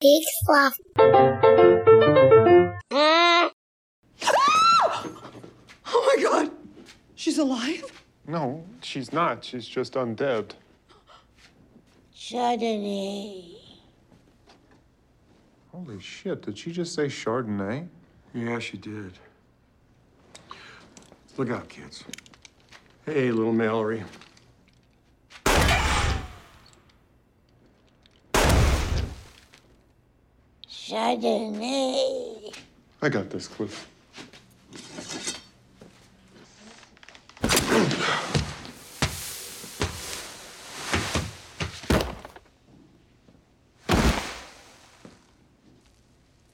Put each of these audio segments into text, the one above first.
Big fluff. Ah! Oh my god! She's alive? No, she's not. She's just undead. Chardonnay. Holy shit, did she just say Chardonnay? Yeah, she did. Look out, kids. Hey, little Mallory. Chardonnay. I got this, Cliff.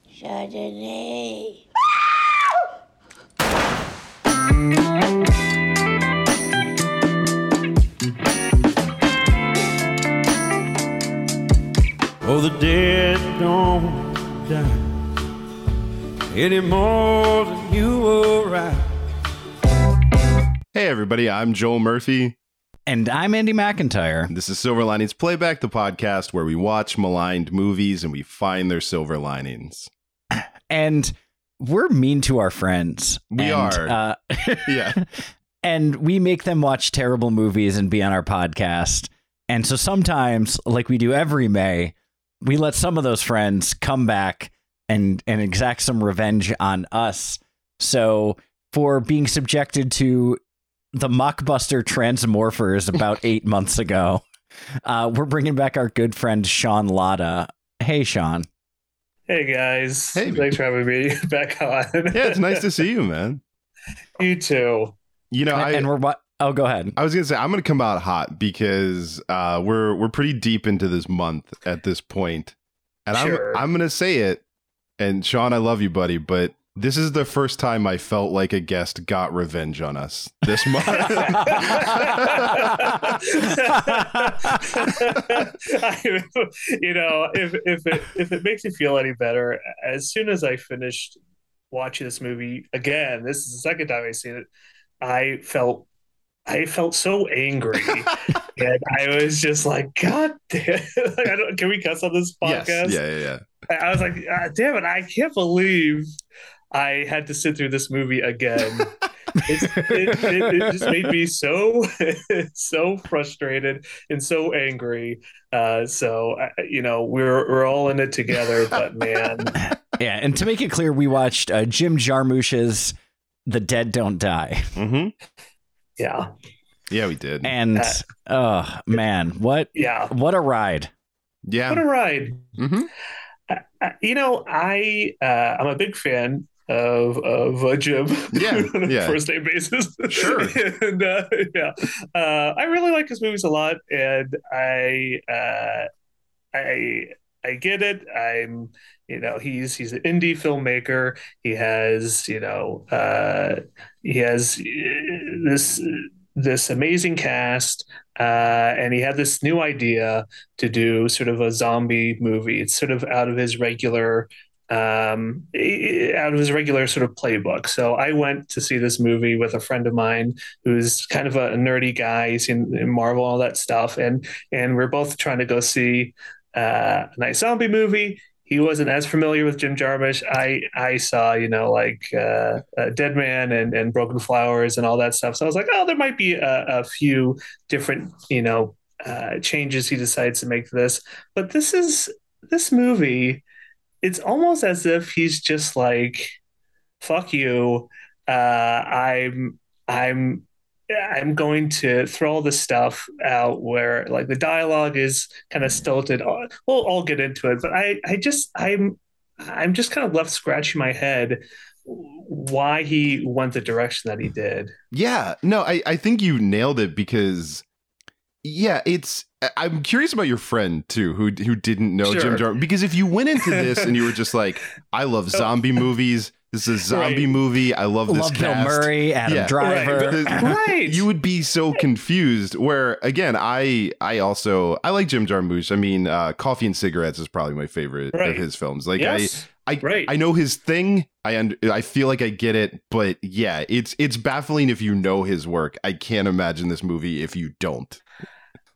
Chardonnay. Oh, the dead don't die any more than you or I. Hey, everybody, I'm Joel Murphy. And I'm Andy McIntyre. This is Silver Linings Playback, the podcast where we watch maligned movies and we find their silver linings. And we're mean to our friends. We And, are. Uh, Yeah. and we make them watch terrible movies and be on our podcast. And so sometimes, like we do every May, we let some of those friends come back and and exact some revenge on us. So for being subjected to the mockbuster Transmorphers about eight months ago, uh, we're bringing back our good friend Sean Latta. Hey, Sean. Hey guys. Hey. Thanks for having me back on. Yeah, it's nice to see you, man. you too. You know, I, and we're what? Oh, go ahead. I was gonna say I'm gonna come out hot because uh, we're we're pretty deep into this month at this point, and Sure. I'm I'm gonna say it. And Sean, I love you, buddy, but this is the first time I felt like a guest got revenge on us this month. I, you know, if if it if it makes you feel any better, as soon as I finished watching this movie again, this is the second time I've seen it, I felt I felt so angry. and I was just like, God damn like, I don't can we cuss on this yes, podcast? yeah, yeah, yeah. I was like, ah, damn it, I can't believe I had to sit through this movie again. It, it, it just made me so so frustrated and so angry. Uh, so I- you know, we're we're all in it together, but man, Yeah, and to make it clear, we watched uh, Jim Jarmusch's "The Dead Don't Die," hmm yeah, Yeah, we did. and Uh, oh man, what yeah, what a ride! yeah. what a ride. Mm-hmm. I- I- you know, I uh, I'm a big fan of of uh, Jim. Yeah, on a yeah. first name basis. Sure. and uh, yeah, uh, I really like his movies a lot, and I uh, I I get it. I'm you know he's he's an indie filmmaker. He has you know uh, he has uh, this this amazing cast. Uh, and he had this new idea to do sort of a zombie movie. It's sort of out of his regular um out of his regular sort of playbook so i went to see this movie with a friend of mine who's kind of a nerdy guy he's in, in marvel all that stuff and and we're both trying to go see uh, a nice zombie movie. He wasn't as familiar with jim jarmusch. I i saw you know like uh, uh dead man and and broken flowers and all that stuff. So i was like oh there might be a, a few different you know uh changes he decides to make to this. But this is this movie it's almost as if he's just like fuck you. Uh i'm i'm i'm going to throw all this stuff out where like the dialogue is kind of stilted I'll- we'll all get into it but i i just i'm i'm just kind of left scratching my head why he went the direction that he did Yeah, no, I, I think you nailed it because, yeah, it's. I'm curious about your friend too, who who didn't know Sure. Jim Jarmusch. Because if you went into this and you were just like, I love oh. zombie movies. This is a zombie Right. movie. I love this Love Bill. Murray, Adam Yeah. Driver. Right. right You would be so confused. Where again, I I also I like Jim Jarmusch. I mean, uh, Coffee and Cigarettes is probably my favorite Right. of his films. Like yes I I Right. I know his thing. I und- I feel like I get it, but yeah, it's it's baffling if you know his work. I can't imagine this movie if you don't.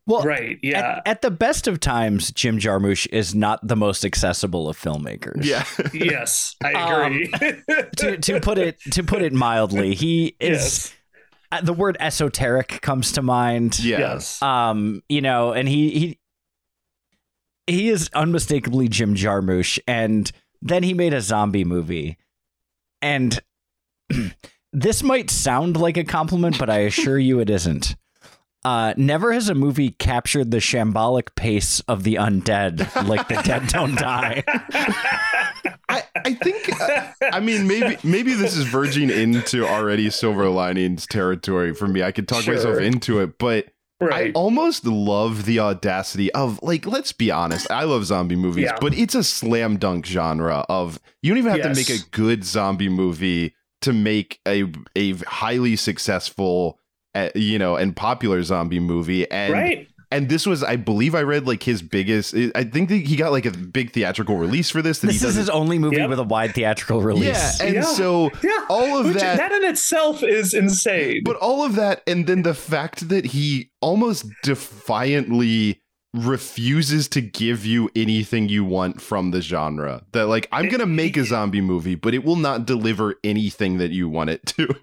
Well, right. Yeah. At, at the best of times, Jim Jarmusch is not the most accessible of filmmakers. Yeah. yes, I Um, agree. to to put it to put it mildly, he is yes. uh, the word esoteric comes to mind. Yes. Um, you know, and he he he is unmistakably Jim Jarmusch, and then he made a zombie movie, and this might sound like a compliment, but I assure you it isn't. Uh, never has a movie captured the shambolic pace of the undead like the dead don't die. I, I think uh, I mean maybe maybe this is verging into already silver linings territory for me. I could talk myself into it, but I almost love the audacity of like let's be honest, I love zombie movies, Yeah. but it's a slam dunk genre of you don't even have to make a good zombie movie to make a a highly successful uh, you know and popular zombie movie and right. and this was I believe I read like his biggest I think that he got like a big theatrical release for this that This he is his only movie Yep. with a wide theatrical release. yeah, and Yeah. so Yeah. all of Which, that, that in itself is insane. but all of that, and then the fact that he almost defiantly refuses to give you anything you want from the genre. That like I'm gonna make a zombie movie, but it will not deliver anything that you want it to.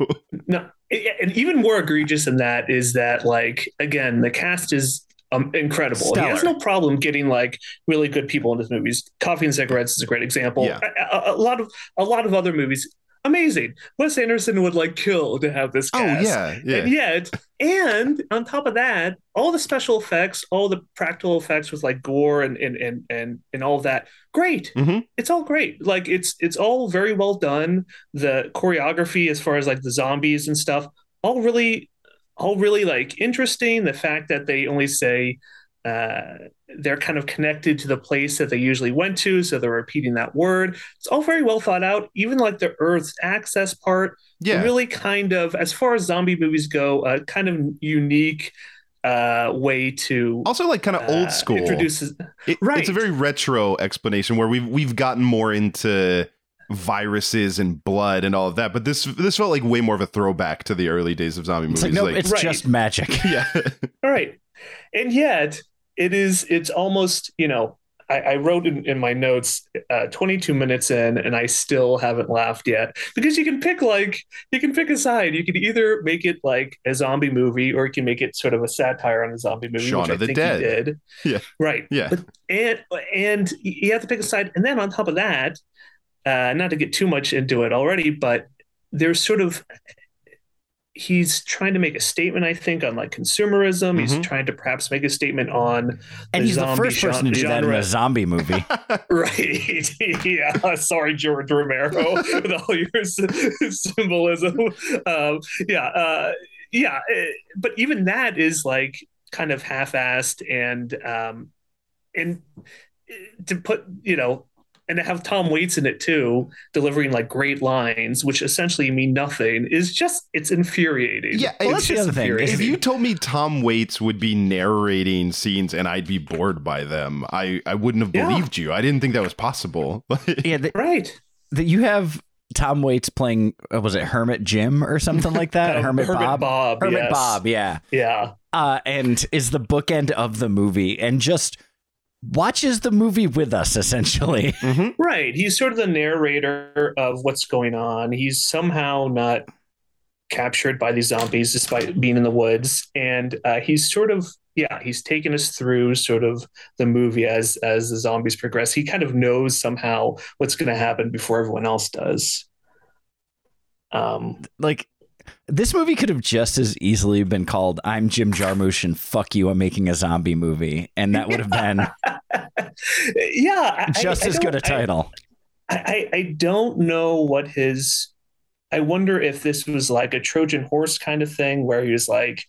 No, i- and even more egregious than that is that, like, again, the cast is um, incredible. He has no problem getting like really good people in his movies. Coffee and Cigarettes is a great example. Yeah. A, a- a lot of a lot of other movies, amazing. Wes Anderson would like kill to have this cast. oh yeah, yeah. And yet, and on top of that, all the special effects, all the practical effects with like gore and and and and, and all of that, great. Mhm. It's all great. Like it's it's all very well done. The choreography, as far as like the zombies and stuff, all really, all really like interesting. The fact that they only say uh, they're kind of connected to the place that they usually went to, so they're repeating that word. It's all very well thought out. Even like the Earth's axis part yeah. really kind of as far as zombie movies go a kind of unique uh way to Also, like kind of uh, old school. introduces It- Right. It's a very retro explanation where we've we've gotten more into viruses and blood and all of that, but this this felt like way more of a throwback to the early days of zombie It's movies. like, no, it's Right. just magic. yeah, all right and yet it is it's almost you know I, I wrote in, in my notes uh, 22 minutes in and I still haven't laughed yet because you can pick like you can pick a side you can either make it like a zombie movie or you can make it sort of a satire on a zombie movie Shaun which of I the think Dead. he did Yeah. right yeah. But and and you have to pick a side and then on top of that uh not to get too much into it already but there's sort of he's trying to make a statement i think on like consumerism. He's Mhm. trying to perhaps make a statement on And the he's the first person to do that in a zombie movie. right. Yeah. Sorry george romero with all your symbolism. Um yeah uh yeah eh, but even that is like kind of half-assed and um and eh, to put you know and to have Tom Waits in it too, delivering like great lines, which essentially mean nothing, is just it's infuriating. Yeah, Well, it's that's the just other thing. infuriating. If you told me Tom Waits would be narrating scenes and I'd be bored by them, I, I wouldn't have Yeah. believed you. I didn't think that was possible. yeah, the, right, That you have Tom Waits playing, uh, was it Hermit Jim or something like that? Uh, Hermit, Bob? Bob, Hermit yes. Bob, yeah. yeah, Uh, and is the bookend of the movie and just watches the movie with us, essentially. Right. He's sort of the narrator of what's going on. He's somehow not captured by these zombies despite being in the woods. And uh, he's sort of, yeah, he's taken us through sort of the movie as as the zombies progress. He kind of knows somehow what's going to happen before everyone else does. Um, like, this movie could have just as easily been called I'm Jim Jarmusch and fuck you, I'm making a zombie movie. And that would have been yeah, just I as good a title. I, I I don't know what his. I wonder if this was like a Trojan horse kind of thing where he was like,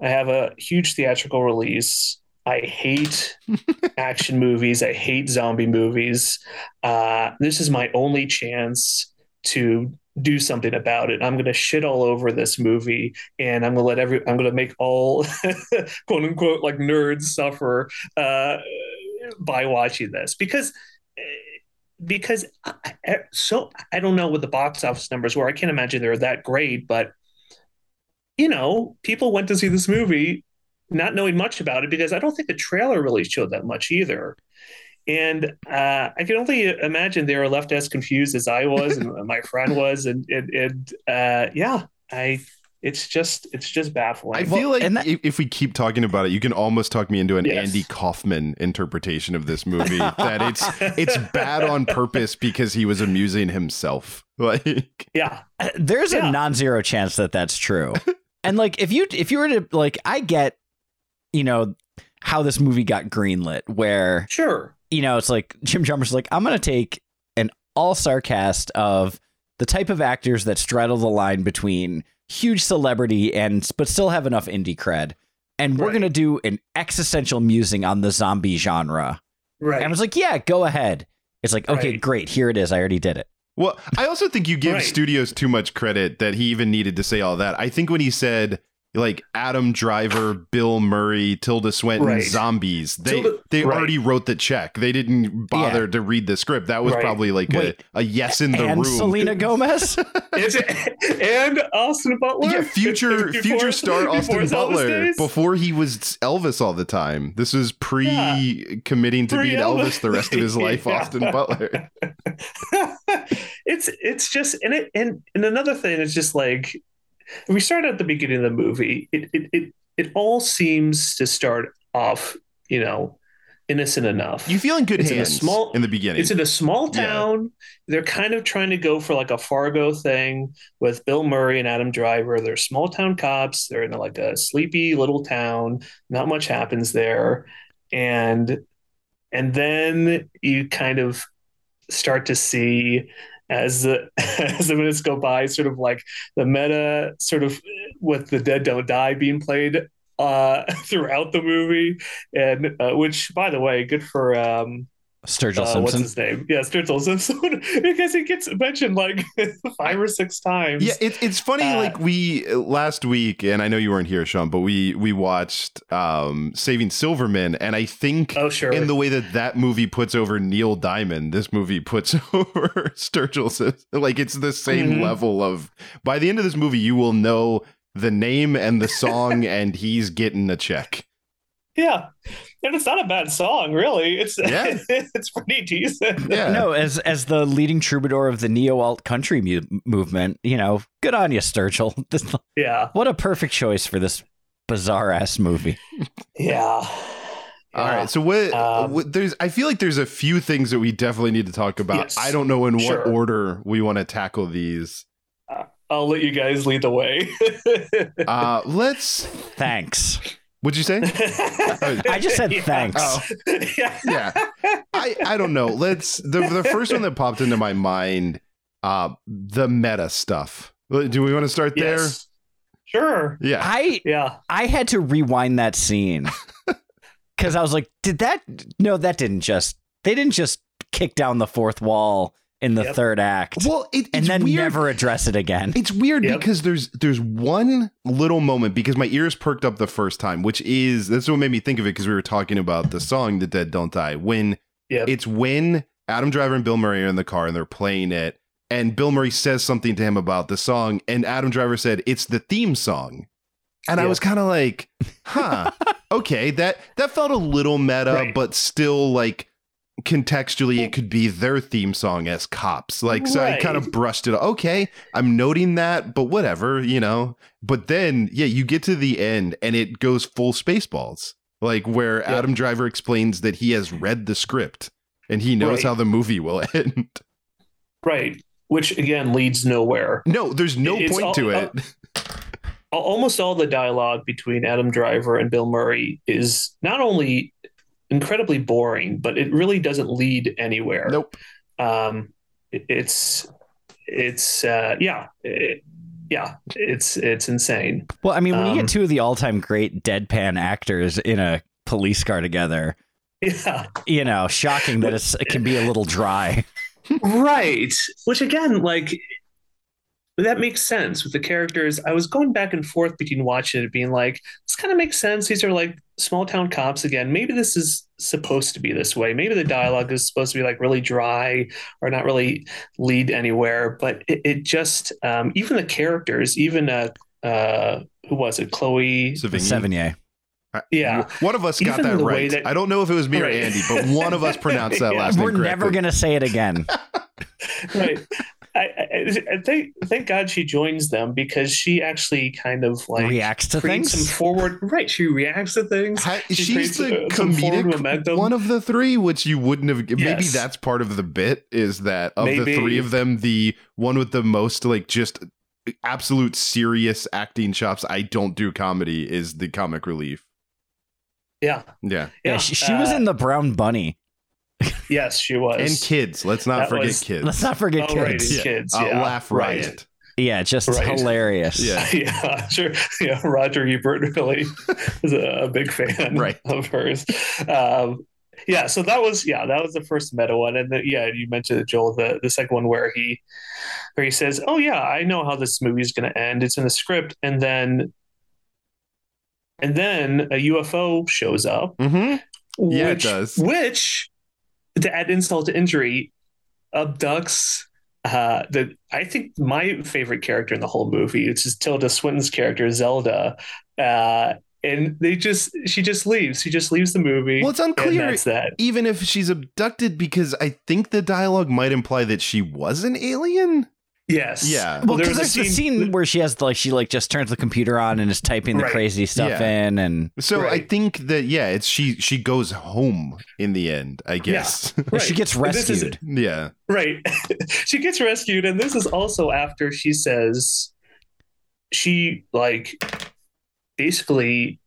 I have a huge theatrical release. I hate action movies. I hate zombie movies. Uh, this is my only chance to do something about it. I'm going to shit all over this movie, and I'm going to let every. I'm going to make all quote unquote like nerds suffer uh, by watching this because because I, so I don't know what the box office numbers were. I can't imagine they were that great, but you know, people went to see this movie not knowing much about it because I don't think the trailer really showed that much either. And uh, I can only imagine they were left as confused as I was and my friend was, and and, and uh, yeah, I it's just it's just baffling. I feel like and that- if, if we keep talking about it, you can almost talk me into an Yes. Andy Kaufman interpretation of this movie. that it's it's bad on purpose because he was amusing himself. Like, yeah, There's Yeah. a non-zero chance that that's true. and like if you if you were to like I get you know how this movie got greenlit where sure, you know it's like Jim Jarmusch's like I'm going to take an all-star cast of the type of actors that straddle the line between huge celebrity and but still have enough indie cred. And we're Right. going to do an existential musing on the zombie genre. right. And I was like, yeah, go ahead. It's like, okay, Right. great. Here it is. I already did it. well, I also think you give Right. studios too much credit that he even needed to say all that. I think when he said like Adam Driver, Bill Murray, Tilda Swinton, Right. zombies, they Tilda- they right. already wrote the check. They didn't bother to read the script. That was Right. probably like a, Wait. a yes in the and room. Selena Gomez. It, and Austin Butler, Yeah, future Before- future star Austin his Elvis Butler before he was Elvis all the time. This was pre committing to being Pre-Elvis. Elvis the rest of his life. Yeah. Austin Butler. it's it's just and it and and another thing is just like we start at the beginning of the movie. It it it, it all seems to start off, you know, innocent enough. You feel in good It's in a hands small- in the beginning. It's in a small Yeah. town. They're kind of trying to go for like a Fargo thing with Bill Murray and Adam Driver. They're small town cops. They're in like a sleepy little town. Not much happens there. And and then you kind of start to see as the as the minutes go by, sort of like the meta sort of with the dead don't die being played uh throughout the movie. And uh, which by the way good for um Sturgill uh, what's his name? Yeah, Sturgill Simpson, because he gets mentioned like five or six times. yeah, it, it's funny. Uh, like we last week, and I know you weren't here, Sean, but we we watched um Saving Silverman, and I think Oh, sure. in the way that that movie puts over Neil Diamond, this movie puts over Sturgill Simpson. Like it's the same Mhm. level of. By the end of this movie, you will know the name and the song, and he's getting a check. Yeah, and it's not a bad song, really. It's Yeah. it's pretty decent. Yeah. No, as as the leading troubadour of the neo alt country mu- movement, you know, good on you, Sturgill. This- yeah, what a perfect choice for this bizarre ass movie. yeah. All Yeah. right. So what, Um, what? There's. I feel like there's a few things that we definitely need to talk about. Yes. I don't know in what Sure. order we want to tackle these. I'll let you guys lead the way. Uh, let's. Thanks. What'd you say? I just said Yeah. thanks. Oh. yeah. Yeah. I I don't know. Let's. The the first one that popped into my mind. Uh, the meta stuff. Do we want to start Yes. Sure. Yeah. I Yeah. I had to rewind that scene because I was like, did that? No, that didn't just. They didn't just kick down the fourth wall in the Yep. third act Well, it, it's and then weird. never address it again. It's weird Yep. because there's there's one little moment because my ears perked up the first time, which is that's what made me think of it because we were talking about the song "The Dead Don't Die." When Yep. it's when Adam Driver and Bill Murray are in the car and they're playing it, and Bill Murray says something to him about the song, and Adam Driver said it's the theme song, and I was kind of like, huh, okay, that that felt a little meta, Right. but still like contextually it could be their theme song as cops like so i kind of brushed it okay i'm noting that but whatever you know but then yeah you get to the end and it goes full spaceballs like where Yep. adam driver explains that he has read the script and he knows Right. how the movie will end Right. Which again leads nowhere. no there's no It's point all- to it Al- Almost all the dialogue between Adam Driver and Bill Murray is not only incredibly boring, but it really doesn't lead anywhere. nope Um, it- it's it's uh, yeah, it- yeah, it's it's insane. Well, I mean, when you Um, get two of the all-time great deadpan actors in a police car together, Yeah. you know, shocking that it's, it can be a little dry. Right. Which again, like that makes sense with the characters. I was going back and forth between watching it, being like, this kind of makes sense. These are like small town cops again. Maybe this is supposed to be this way. Maybe the dialogue is supposed to be like really dry or not really lead anywhere. But it, it just, um, even the characters, even uh, uh, who was it? Chloe. Savigny. Sevigny. Yeah. One of us got Even that right. that- I don't know if it was me Right. or Andy, but one of us pronounced that Yeah. last name We're never correctly. gonna say it again. right. I, I, think thank God she joins them because she actually kind of like Reacts to things? some forward right. She reacts to things. She she's the forward comedic one of the three, which you wouldn't have. Maybe Yes. that's part of the bit is that of the three of them, the one with the most like just absolute serious acting chops. I don't do comedy is the comic relief. yeah, Yeah, Yeah, she, she was uh, in the Brown Bunny. Yes, she was. and kids. Let's not That forget was- kids. Let's not forget Oh, right, kids. it's kids. Uh, yeah, laugh right. riot. Yeah, just Right. hilarious. Yeah. yeah, sure. Yeah, Roger Ebert really is a, a big fan Right. of hers. Um, yeah, so that was yeah, that was the first meta one, and then yeah, you mentioned Joel, the the second one where he where he says, "Oh yeah, I know how this movie is going to end. It's in the script," and then and then a UFO shows up. Mm-hmm. Yeah, it does. Which, to add insult to injury, abducts uh, the I think my favorite character in the whole movie. It's just Tilda Swinton's character Zelda, uh, and they just she just leaves. She just leaves the movie. Well, it's and unclear that's that. even if she's abducted because I think the dialogue might imply that she was an alien. Yes. Yeah. Well, there because was a there's the scene where she has like she like just turns the computer on and is typing the Right. crazy stuff Yeah. in, and So I think that yeah, it's she she goes home in the end, I guess. yeah. Right. she gets And this is- rescued. yeah. Right. she gets rescued, and this is also after she says she like basically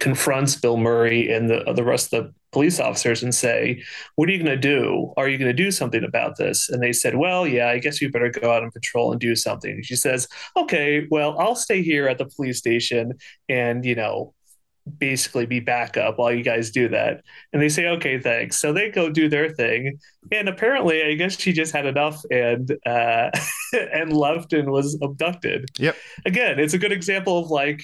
confronts Bill Murray and the the rest of the police officers and say, "What are you going to do? Are you going to do something about this?" And they said, "Well, yeah, I guess we better go out and patrol and do something." And she says, "Okay, well, I'll stay here at the police station and you know." basically be backup while you guys do that and they say okay thanks so they go do their thing and apparently i guess she just had enough and uh and left and was abducted Yep. again it's a good example of like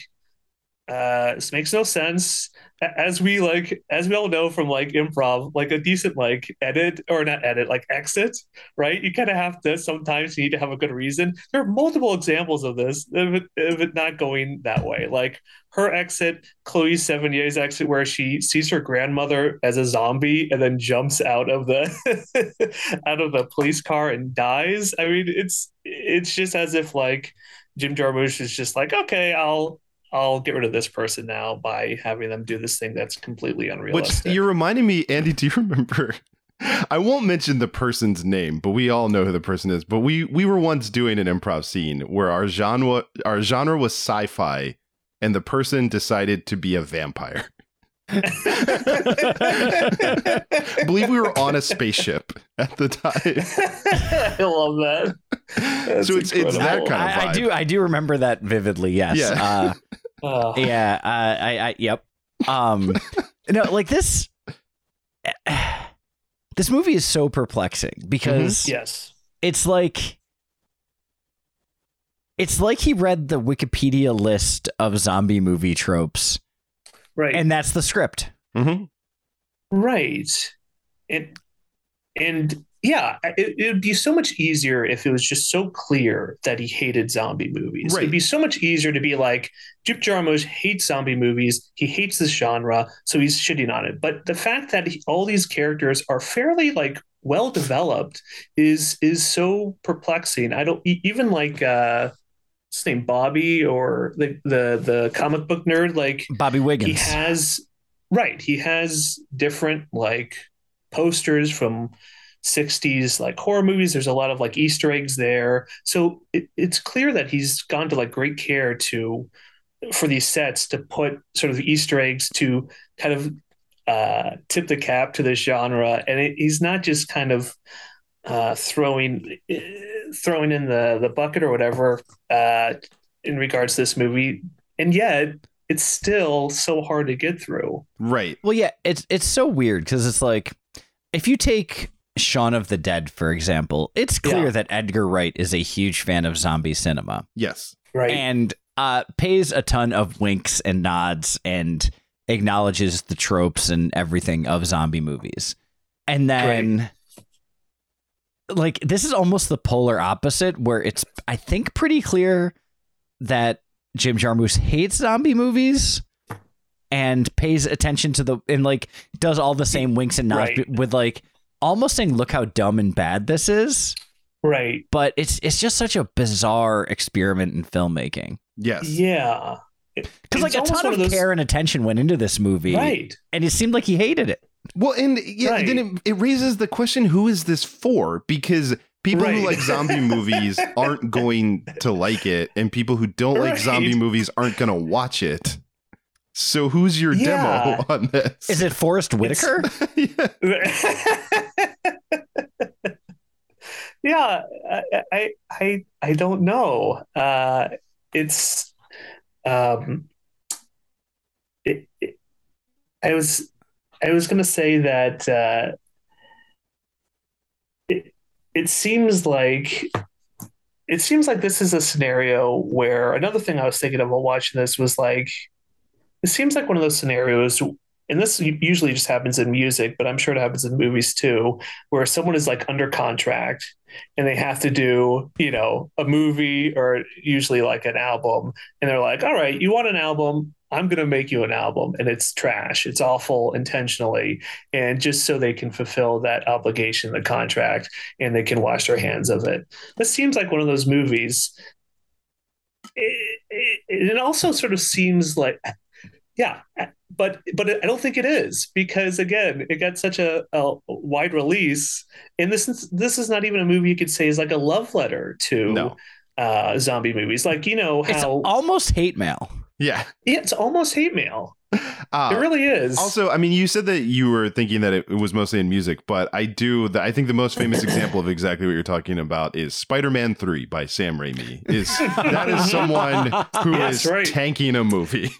uh this makes no sense. As we like as we all know from like improv like a decent like edit or not edit like exit right? You kind of have to sometimes you need to have a good reason. There are multiple examples of this of it, of it not going that way. Like her exit chloe Sevigny's exit where she sees her grandmother as a zombie and then jumps out of the out of the police car and dies. I mean it's it's just as if like jim jarmusch is just like okay i'll I'll get rid of this person now by having them do this thing that's completely Which unrealistic. you're reminding me, Andy, do you remember? I won't mention the person's name, but we all know who the person is. But we we were once doing an improv scene where our genre our genre was sci-fi and the person decided to be a vampire. I believe we were on a spaceship at the time. I love that. That's So it's- it's that kind of I, I do I do remember that vividly. Yes. Yeah. Uh, Oh. yeah. Uh, I, I. Yep. Um. no, like this. This movie is so perplexing because Yes. it's like it's like he read the Wikipedia list of zombie movie tropes, Right. and that's the script. Mhm. Right. And and yeah, it, it would be so much easier if it was just so clear that he hated zombie movies. Right. It'd be so much easier to be like, Jim Jarmusch hates zombie movies. He hates this genre, so he's shitting on it. But the fact that he, all these characters are fairly like well developed is is so perplexing. I don't even like uh, what's his name Bobby or the the the comic book nerd like Bobby Wiggins. he has right he has different like posters from 60s like horror movies. There's a lot of like easter eggs there. So it, it's clear that he's gone to like great care to for these sets to put sort of easter eggs to kind of uh, tip the cap to this genre. And it, he's not just kind of uh, throwing throwing in the the bucket or whatever uh, in regards to this movie and yet it's still so hard to get through. Right. Well, yeah, it's it's so weird because it's like if you take Shaun of the Dead for example, it's clear Yeah. that Edgar Wright is a huge fan of zombie cinema Yes. Right. and uh, pays a ton of winks and nods and acknowledges the tropes and everything of zombie movies, and then. Like this is almost the polar opposite, where it's I think pretty clear that Jim Jarmusch hates zombie movies, and pays attention to the and like does all the same winks and nods Right. with like almost saying look how dumb and bad this is Right. but it's it's just such a bizarre experiment in filmmaking Yes. Yeah. because like a ton of, of those- care and attention went into this movie Right. and it seemed like he hated it Well, and yeah, Right. then it, it raises the question: Who is this for? Because people who like zombie movies aren't going to like it, and people who don't like zombie movies aren't going to watch it. So who's your Yeah. demo on this? is it Forest Whitaker yeah, I, I I I don't know. Uh, it's um, it, it, I was I was gonna say that uh, it it seems like it seems like this is a scenario where another thing I was thinking of while watching this was like it seems like one of those scenarios and this usually just happens in music but i'm sure it happens in movies too where someone is like under contract and they have to do you know a movie or usually like an album and they're like all right you want an album i'm going to make you an album and it's trash it's awful intentionally and just so they can fulfill that obligation the contract and they can wash their hands of it this seems like one of those movies it, it, it also sort of seems like yeah but but I don't think it is because again, it got such a, a wide release, and this is this is not even a movie you could say is like a love letter to No. uh, zombie movies. Like you know it's almost hate mail yeah. yeah, it's almost hate mail. Uh, it really is. Also, I mean, you said that you were thinking that it, it was mostly in music, but I do. The, I think the most famous example of exactly what you're talking about is Spider-Man Three by Sam Raimi. Is that is someone who is Yes, right. tanking a movie?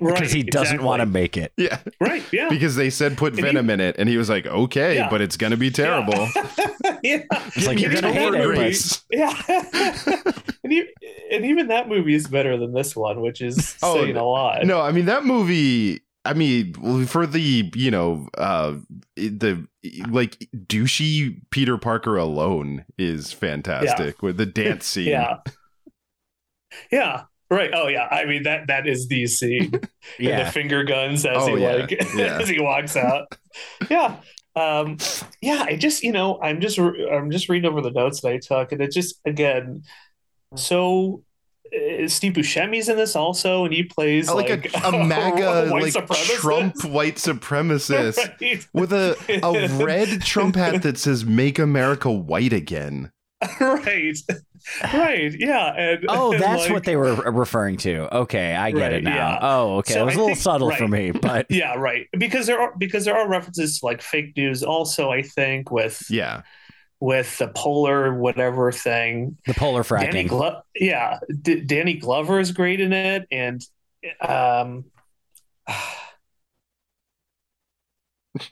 right, because he doesn't exactly. want to make it yeah, Right? Yeah. because they said put And he- Venom in it, and he was like, okay, Yeah. but it's gonna be terrible. yeah. it's like you're Give gonna me hate it Yeah. and, e- and even that movie is better than this one, which is Oh, saying a lot. No, I mean that movie. I mean, for the you know, uh, the like douchey Peter Parker alone is fantastic with the dance scene. Yeah. Yeah. Right. Oh yeah. I mean that that is the scene. And yeah the finger guns as Oh, he yeah. like Yeah. as he walks out. yeah. Um yeah, I just, you know, I'm just I'm just reading over the notes that I took and it just again so uh, Steve Buscemi's in this also, and he plays like, like, a, a MAGA white like. Trump white supremacist Right. with a a red Trump hat that says "Make America White Again." right, right, yeah. And, oh and, that's like- what they were referring to okay i get Right, it now yeah. oh okay So it was I a little think- subtle for me but Yeah, right. Because there are because there are references to like fake news. Also, I think with Yeah, with the polar whatever thing. the polar Danny fracking Glo- yeah, D- Danny Glover is great in it, and um,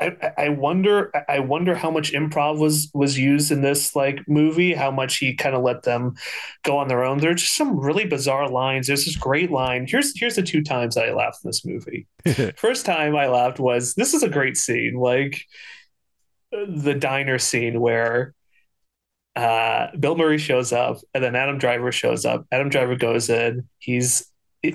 I, I- wonder I wonder how much improv was was used in this like movie. How much he kind of let them go on their own. There's just some really bizarre lines. There's this great line. Here's here's the two times I laughed in this movie. First time I laughed was this is a great scene, like the diner scene where uh, Bill Murray shows up and then Adam Driver shows up. Adam Driver goes in. He's it,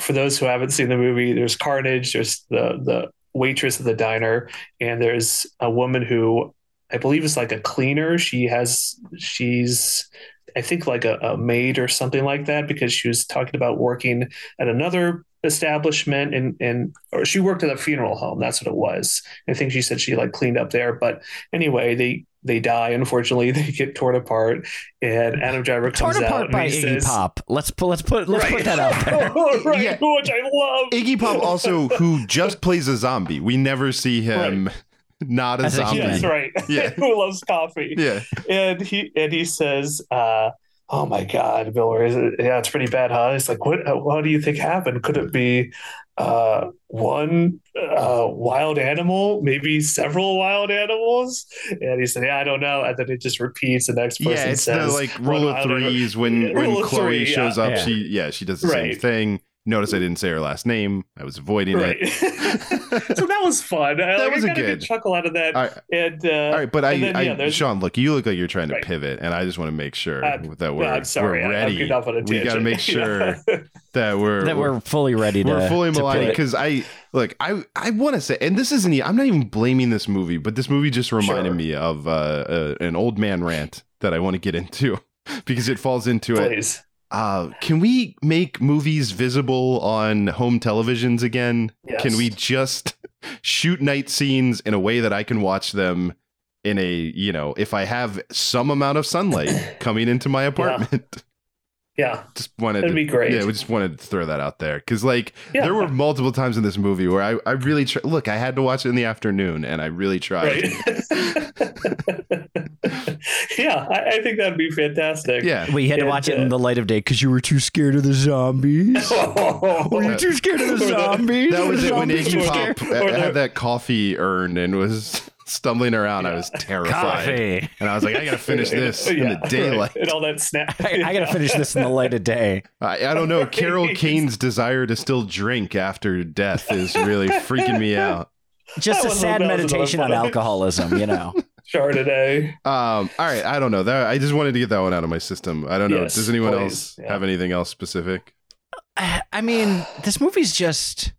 for those who haven't seen the movie. There's carnage. There's the the waitress at the diner, and there's a woman who I believe is like a cleaner. She has she's I think like a, a maid or something like that because she was talking about working at another establishment and and or she worked at a funeral home. That's what it was. I think she said she like cleaned up there. But anyway, they they die. Unfortunately, they get torn apart, and Adam Driver comes torn out apart and by he Iggy says, Pop let's put let's put let's put that out there right, Yeah. which I love. Iggy Pop also who just plays a zombie. We never see him not a As zombie. human. That's right. Yeah. Who loves coffee? Yeah, and he and he says, uh, "Oh my God, Bill, is it- yeah, it's pretty bad, huh?" It's like, what? What do you think happened? Could it be uh, one uh, wild animal, maybe several wild animals? And he said, "Yeah, I don't know." And then it just repeats. The next person yeah. It's says, the like rule of wild animal." threes when Yeah, when Chloe three, shows yeah. up. Yeah. She yeah she does the same thing. Notice I didn't say her last name. I was avoiding right. it. so that was fun. I, That like, was I a got a good- good chuckle out of that. All right, and uh, all right, but I, then, I yeah, there's- Sean, look, you look like you're trying to Right. pivot, and I just want to make sure Uh, that we're, I'm sorry, we're ready. I'm off on a we got to make sure that we're that we're fully ready to we're fully to because I look, I I want to say, and this isn't. I'm not even blaming this movie, but this movie just reminded Sure. me of uh, uh, an old man rant that I want to get into because it falls into it. Uh, can we make movies visible on home televisions again? Yes. Can we just shoot night scenes in a way that I can watch them in a, you know, if I have some amount of sunlight coming into my apartment? Yeah. just wanted That'd to, be great. Yeah, we just wanted to throw that out there because, like, Yeah. there were multiple times in this movie where I, I really tr- look. I had to watch it in the afternoon, and I really tried. Right. yeah, I, I think that'd be fantastic. Yeah, we had to And, watch it uh, in the light of day because you were too scared of the zombies. Were you too scared of the Or the- zombies? that Were was the it when zombies too Iggy scared? Pop the- had that coffee urn and was stumbling around. I was terrified, Coffee. and I was like, I gotta finish this in the daylight. and all that snap. I, I gotta finish this in the light of day. I, I don't know. Carol Kane's desire to still drink after death is really freaking me out. Just That a sad that meditation on alcoholism, you know. Chardonnay. Um, all right, I don't know. That I just wanted to get that one out of my system. I don't know. Yes, Does anyone please. else Yeah. have anything else specific? I I mean, this movie's just.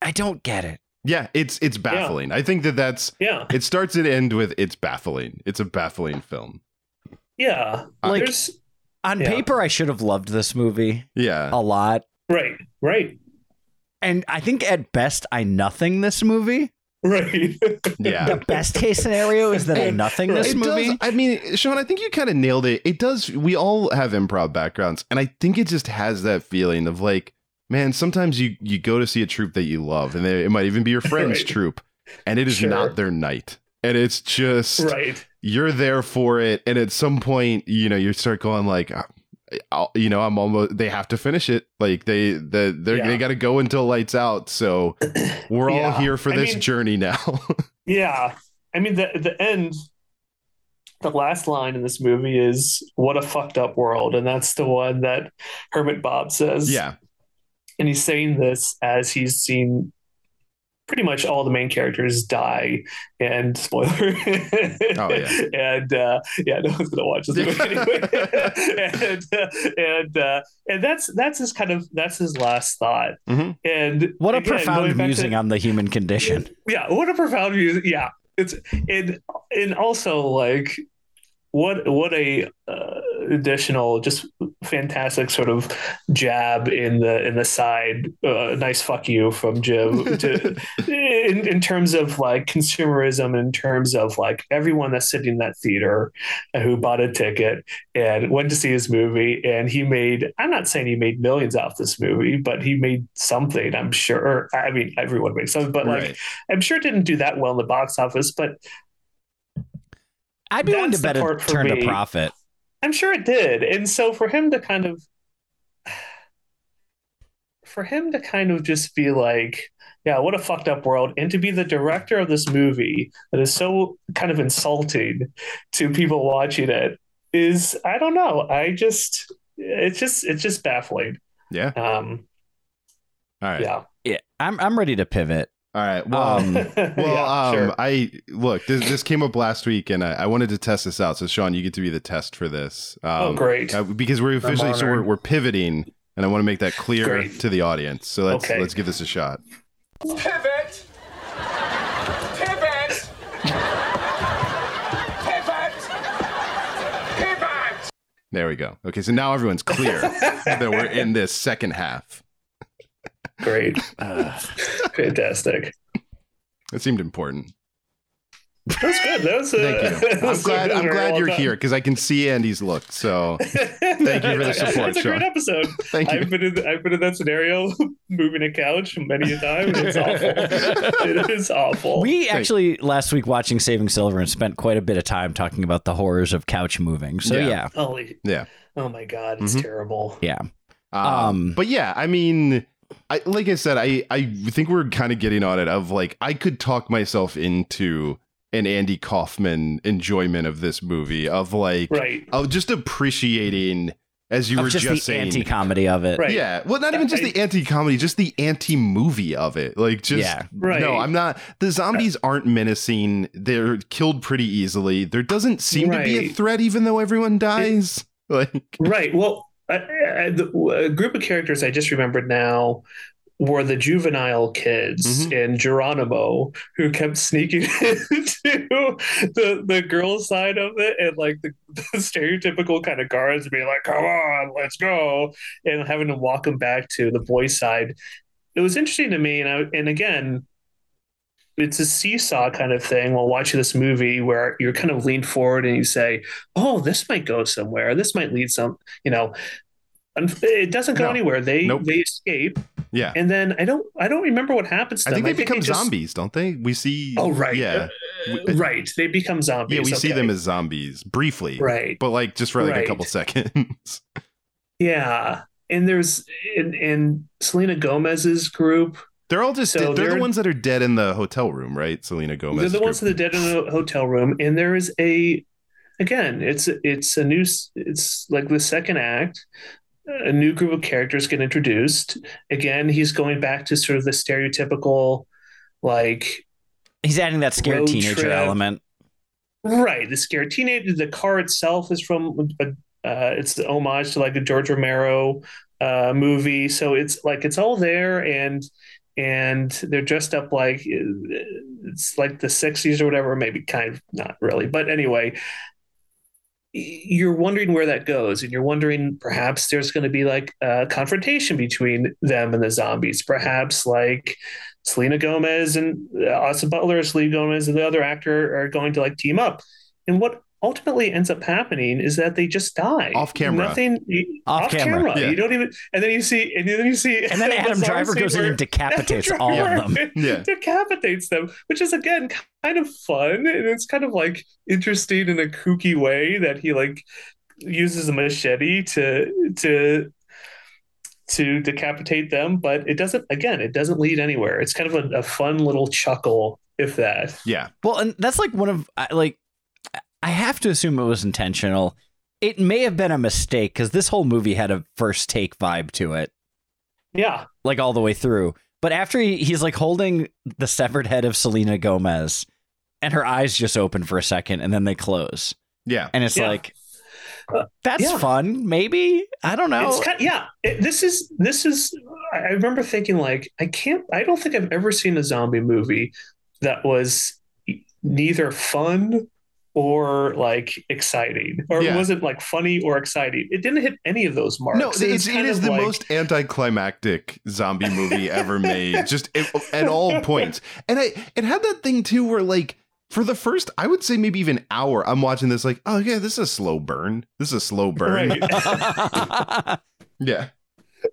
I don't get it. Yeah, it's it's baffling. I think that that's Yeah, it starts and end with it's baffling. It's a baffling film. yeah. Like- There's On Yeah. paper, I should have loved this movie Yeah. a lot. right, right, And I think at best, I nothing this movie. right. Yeah. The best case scenario is that I nothing this it movie. does. I mean, Sean, I think you kind of nailed it. It does. We all have improv backgrounds, and I think it just has that feeling of like, man. Sometimes you you go to see a troupe that you love, and they, it might even be your friend's Right. troupe, and it is Sure. not their night, and it's just right. you're there for it, and at some point, you know, you start going like. I'll, you know, I'm almost. They have to finish it. Like they, the, they Yeah. they got to go until lights out. So we're all here for I this mean- journey now. Yeah, I mean the the end. The last line in this movie is "What a fucked up world," and that's the one that Hermit Bob says. yeah, and he's saying this as he's seen pretty much all the main characters die and spoiler Oh, yeah. and uh yeah no one's gonna watch this movie anyway and uh, and uh and that's that's his kind of that's his last thought Mhm. and what a again, profound back to- musing on the human condition. yeah what a profound view yeah it's and and also like what what a uh, additional just fantastic sort of jab in the in the side uh, nice fuck you from jim to in, in terms of like consumerism in terms of like everyone that's sitting in that theater who bought a ticket and went to see his movie and he made i'm not saying he made millions off this movie but he made something i'm sure i mean everyone makes something but like right. I'm sure it didn't do that well in the box office, but I'd be willing to That's the bet it part for turned a profit. I'm sure it did. And so for him to kind of for him to kind of just be like, yeah, what a fucked up world, and to be the director of this movie that is so kind of insulting to people watching it is I don't know. I just it's just it's just baffling. Yeah. Um All right. yeah. Yeah, I'm I'm ready to pivot. All right. Well, Um, well, yeah, um, sure. I look. This this came up last week, and I, I wanted to test this out. So, Sean, you get to be the test for this. Um, Oh, great. uh, because we're officially so we're, we're pivoting, and I want to make that clear Great. to the audience. So let's Okay. let's give this a shot. Pivot! Pivot! Pivot! Pivot! There we go. Okay, so now everyone's clear that we're in this second half. Great. Fantastic. It seemed important. That's good. That was, uh, Thank you. that I'm glad. I'm glad you're done. here because I can see Andy's look. So Thank you for the support, It's a great episode. thank you. I've been in I've been in that scenario, moving a couch many a time. It's awful. it is awful. We actually last week watching Saving Silverman spent quite a bit of time talking about the horrors of couch moving. So Yeah. yeah, Holy, Yeah. oh my god, it's Mhm. terrible. yeah. Um, Um, but yeah, I mean, I like I said, I I think we're kind of getting on it of like I could talk myself into an Andy Kaufman enjoyment of this movie of like Right. of just appreciating as you Of were just, just, the saying. anti-comedy of it. Right. Yeah, well, not even just the anti-comedy, just the anti-movie of it. Like, just Yeah. Right. no, I'm not. The zombies aren't menacing. They're killed pretty easily. There doesn't seem to be a threat, even though everyone dies. like, Right. Well, I, I, the, a group of characters I just remembered now were the juvenile kids Mhm. in Geronimo who kept sneaking into the the girl side of it and like the, the stereotypical kind of guards being like, "Come on, let's go," and having to walk them back to the boy side. It was interesting to me, and I, and again. It's a seesaw kind of thing while watching this movie where you're kind of leaned forward and you say, oh, this might go somewhere. This might lead some, you know, and it doesn't go No. anywhere. They Nope. they escape, yeah, and then I don't I don't remember what happens to I think them. they become just- zombies, don't they? We see. Oh right, Yeah, Uh, right. They become zombies. yeah, we see them as zombies briefly, right. but like just for like a couple seconds. Yeah, and there's in in Selena Gomez's group. They're all just So they're, the they're- ones that are dead in the hotel room, right? Selena Gomez. they're the ones that are dead in the hotel room, and there is a again. It's it's a new it's like the second act. A new group of characters get introduced. Again, he's going back to sort of the stereotypical, like He's adding that scared teenager trip. element. Right. The scared teenager. The car itself is from uh, it's the homage to like a George Romero uh, movie. So it's like it's all there, and and they're dressed up like it's like the '60s or whatever. Maybe kind of not really, but anyway. You're wondering where that goes, and you're wondering perhaps there's going to be like a confrontation between them and the zombies. Perhaps like Selena Gomez and Austin Butler, Selena Gomez, and the other actor are going to like team up. And what ultimately ends up happening is that they just die Off camera. Nothing Off off, camera, camera. yeah. You don't even, and then you see, and then you see, And then Adam Driver goes in and decapitates Adam all of them. Yeah. decapitates them, which is again kind of fun, and it's kind of like interesting in a kooky way that he like uses a machete to to to decapitate them, but it doesn't. Again, it doesn't lead anywhere. It's kind of a, a fun little chuckle, if that. Yeah, Well, and that's like one of like I have to assume it was intentional. It may have been a mistake because this whole movie had a first take vibe to it, Yeah, like all the way through. But after he, he's like holding the severed head of Selena Gomez, and her eyes just open for a second and then they close, yeah. and it's Yeah. like Uh, that's yeah. fun. Maybe I don't know. It's kind yeah. It, this is this is. I I remember thinking like I can't. I don't think I've ever seen a zombie movie that was neither fun or like exciting, or Yeah. it wasn't like funny or exciting. It didn't hit any of those marks. No, it's, it kind is the like- most anticlimactic zombie movie ever made, just at, at all points. And I, it had that thing too, where like for the first, I would say maybe even hour, I'm watching this like, oh yeah, this is a slow burn. This is a slow burn. Right. Yeah,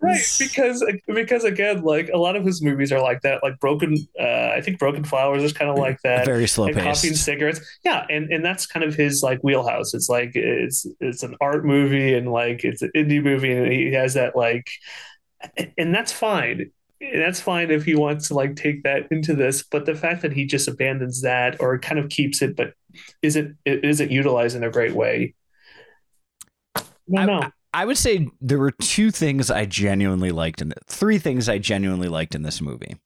right because because again like a lot of his movies are like that like broken uh i think broken flowers is kind of like that Very slow and coffee and cigarettes. Yeah and and that's kind of his like wheelhouse. It's like it's it's an art movie and like it's an indie movie and he has that like and that's fine. And that's fine if he wants to like take that into this but the fact that he just abandons that or kind of keeps it but isn't it isn't utilized in a great way. No I- no I would say there were two things I genuinely liked in it. Three things I genuinely liked in this movie.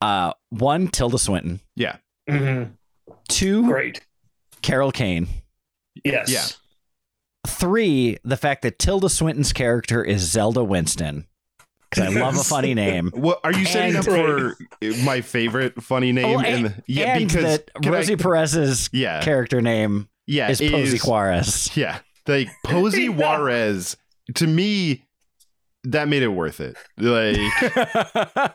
Uh, one, Tilda Swinton. yeah, Mhm. Two, great Carol Kane. yes Yeah. Three, the fact that Tilda Swinton's character is Zelda Winston. Because I love a funny name. What are you setting And- up for my favorite funny name? Oh, in and, the, yeah, and because that can I- Rosie Perez's yeah, character name yeah, is Posey Juarez. Yeah, like Posey Yeah. Juarez. To me, that made it worth it. Like.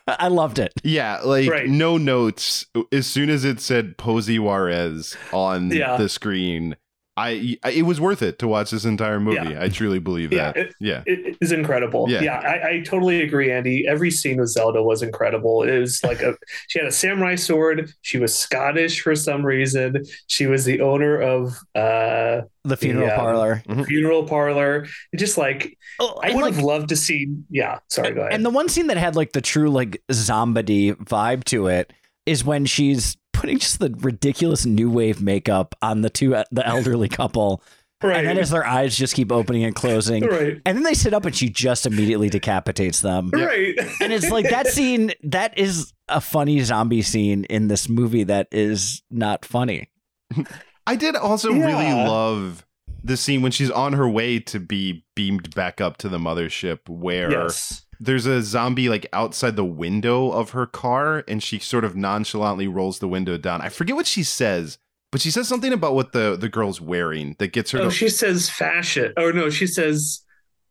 I loved it. Yeah, like Right. no notes. As soon as it said Posey Juarez on Yeah. the screen, I, I it was worth it to watch this entire movie. Yeah. I truly believe Yeah, that. it- yeah, it is incredible. Yeah. Yeah, I, I totally agree, Andy. Every scene with Zelda was incredible. It was like a she had a samurai sword. She was Scottish for some reason. She was the owner of uh The funeral Yeah. parlor. funeral parlor. It just like Oh, I would like, have loved to see. Yeah, sorry, go ahead. And the one scene that had like the true like zombie vibe to it is when she's putting just the ridiculous new wave makeup on the two the elderly couple Right. And then as their eyes just keep opening and closing. Right. And then they sit up and she just immediately decapitates them. Right. And it's like that scene, that is a funny zombie scene in this movie that is not funny. I did also really love the scene when she's on her way to be beamed back up to the mothership where yes. There's a zombie like outside the window of her car and she sort of nonchalantly rolls the window down. I forget what she says, but she says something about what the the girl's wearing that gets her Oh, to she says fashion. Oh no, she says.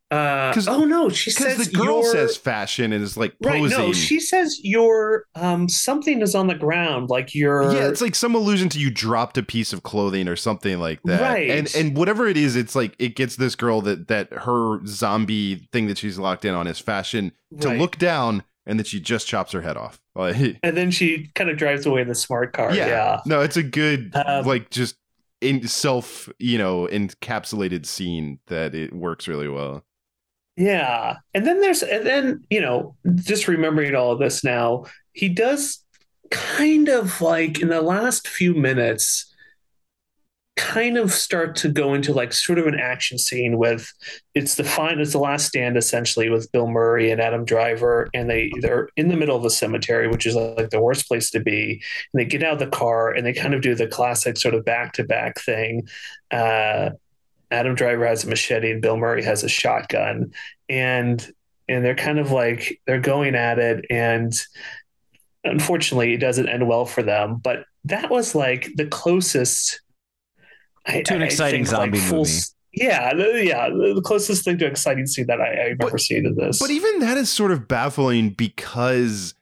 Uh, oh no, she because says the girl says fashion and is like Right, posing. no, she says your um something is on the ground, like your yeah, it's like some allusion to you dropped a piece of clothing or something like that. Right. And and whatever it is, it's like it gets this girl that that her zombie thing that she's locked in on is fashion to Right. look down and then she just chops her head off. And then she kind of drives away in the smart car. yeah. Yeah, No, it's a good Um, like just in self, you know, encapsulated scene that it works really well. Yeah. And then there's and then you know just remembering all of this now, he does kind of like in the last few minutes kind of start to go into like sort of an action scene with it's the fine it's the last stand essentially with Bill Murray and Adam Driver and they they're in the middle of the cemetery which is like the worst place to be and they get out of the car and they kind of do the classic sort of back to back thing uh Adam Driver has a machete and Bill Murray has a shotgun. And and they're kind of like they're going at it and unfortunately it doesn't end well for them. But that was like the closest I- To an I exciting think, like, zombie full movie. yeah the- yeah the the closest thing to exciting scene that I, I've But- ever seen in this. But even that is sort of baffling because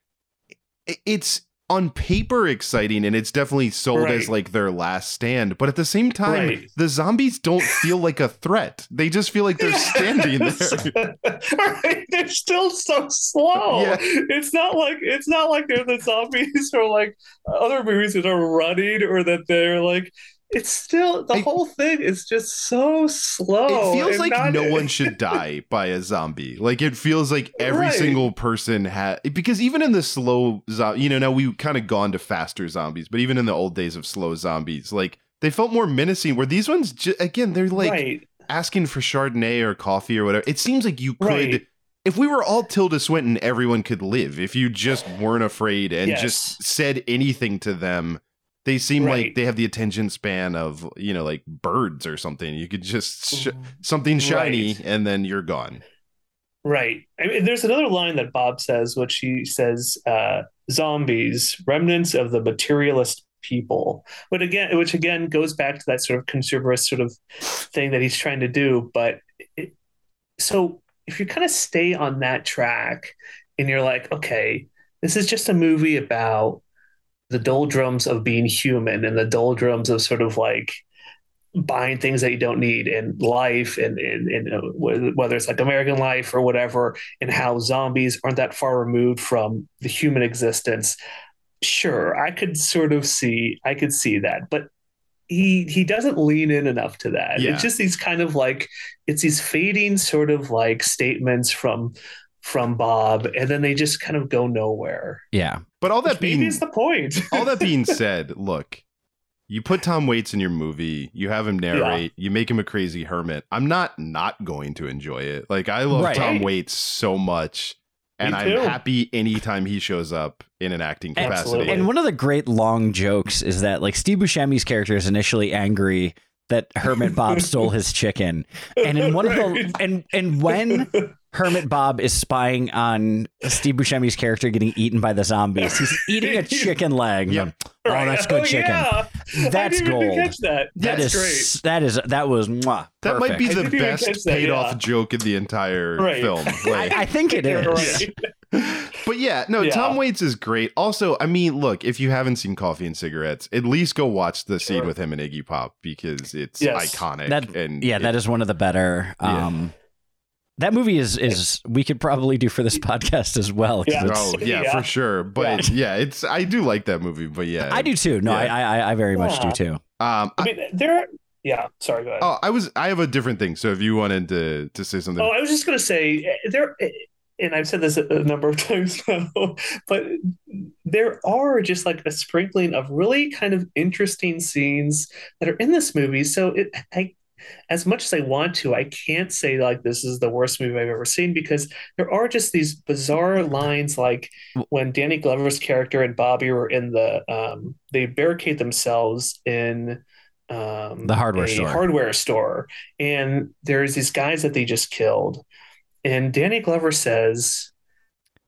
it's on paper exciting and it's definitely sold Right. as like their last stand. But at the same time, Right. the zombies don't feel like a threat. They just feel like they're standing there. right. They're still so slow. Yeah. It's not like it's not like they're the zombies or like other movies that are running or that they're like it's still the I- whole thing is just so slow. it feels like not- no one should die by a zombie. Like it feels like every Right. single person had because even in the slow, zo- you know, now we've kind of gone to faster zombies, but even in the old days of slow zombies, like they felt more menacing. Where these ones, again, they're like right. asking for Chardonnay or coffee or whatever. It seems like you could. Right. If we were all Tilda Swinton, everyone could live. If you just weren't afraid and Yes. just said anything to them, they seem like they have the attention span of you know like birds or something. You could just sh- Mm-hmm. something shiny Right. and then you're gone. Right. I mean, there's another line that Bob says, which he says, uh, "Zombies, remnants of the materialist people." But again, which again goes back to that sort of consumerist sort of thing that he's trying to do. But it, so if you kind of stay on that track, and you're like, okay, this is just a movie about the doldrums of being human and the doldrums of sort of like buying things that you don't need in life and, and, and whether it's like American life or whatever, and how zombies aren't that far removed from the human existence. Sure, I could sort of see, I could see that, but he he doesn't lean in enough to that. Yeah. It's just these kind of like it's these fading sort of like statements from from Bob, and then they just kind of go nowhere. Yeah. But all that being is the point. all that being said, look, you put Tom Waits in your movie, you have him narrate, you make him a crazy hermit. I'm not not going to enjoy it. Like I love Right. Tom Waits so much, and I'm happy anytime he shows up in an acting capacity. Absolutely. And one of the great long jokes is that like Steve Buscemi's character is initially angry that Hermit Bob stole his chicken. And in one of the and and when Hermit Bob is spying on Steve Buscemi's character getting eaten by the zombies, he's eating a chicken leg. Yep. Oh, Right. that's good Oh, chicken. yeah. That's I didn't even gold. catch that. That That's is great. that is that was mwah, that might be the I didn't even catch best that, paid yeah. off joke in the entire Right. film. I, Like, I think it is. You're right. but yeah, no, Yeah. Tom Waits is great. Also, I mean, look, if you haven't seen Coffee and Cigarettes, at least go watch the scene Sure. with him and Iggy Pop because it's Yes. iconic. That and yeah, that is one of the better. Yeah. Um, that movie is is we could probably do for this podcast as well. Yeah. Oh yeah, Yeah. for sure. But yeah. it's I do like that movie. But yeah, I do too. No, Yeah. I, I I very much do too. Um, I mean, there. Are, yeah. Sorry. Go ahead. oh, I was I have a different thing. So if you wanted to to say something, Oh, I was just going to say eh, there, eh, and I've said this a a number of times now, but there are just like a sprinkling of really kind of interesting scenes that are in this movie. So it, I, as much as I want to, I can't say like this is the worst movie I've ever seen because there are just these bizarre lines like when Danny Glover's character and Bobby were in the um, they barricade themselves in um, The hardware store. hardware store, and there's these guys that they just killed, and Danny Glover says.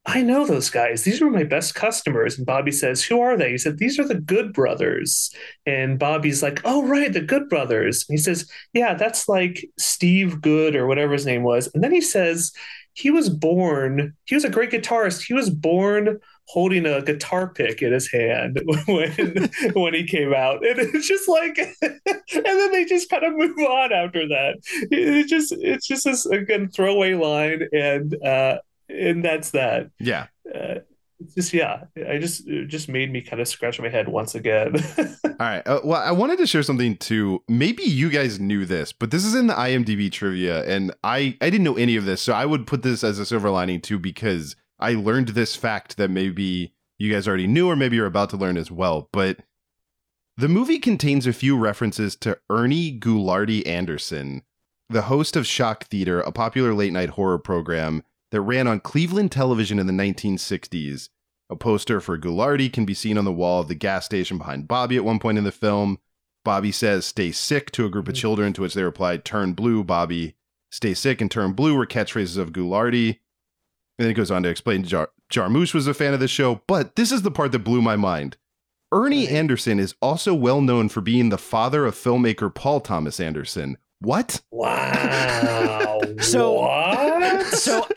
I know those guys. These were my best customers. And Bobby says, Who are they? He said, These are the Good Brothers. And Bobby's like, Oh, right, the Good Brothers. And he says, Yeah, that's like Steve Good or whatever his name was. And then he says, He was born, he was a great guitarist. He was born holding a guitar pick in his hand when when he came out. And it's just like and then they just kind of move on after that. It just it's just this again throwaway line and uh and that's that Yeah. uh, it's just yeah i just it just made me kind of scratch my head once again All right. Uh, well, I wanted to share something too. Maybe you guys knew this, but this is in the IMDb trivia, and I I didn't know any of this, so I would put this as a silver lining too because I learned this fact that maybe you guys already knew, or maybe you're about to learn as well. But the movie contains a few references to Ernie Ghoulardi Anderson, the host of Shock Theater, a popular late night horror program that ran on Cleveland television in the 1960s. A poster for Ghoulardi can be seen on the wall of the gas station behind Bobby at one point in the film. Bobby says, Stay sick to a group of mm. children, to which they replied, Turn blue, Bobby. Stay sick and turn blue were catchphrases of Ghoulardi. And then it goes on to explain Jar- Jarmusch was a fan of the show, but this is the part that blew my mind. Ernie Anderson is also well known for being the father of filmmaker Paul Thomas Anderson. What? wow So- what So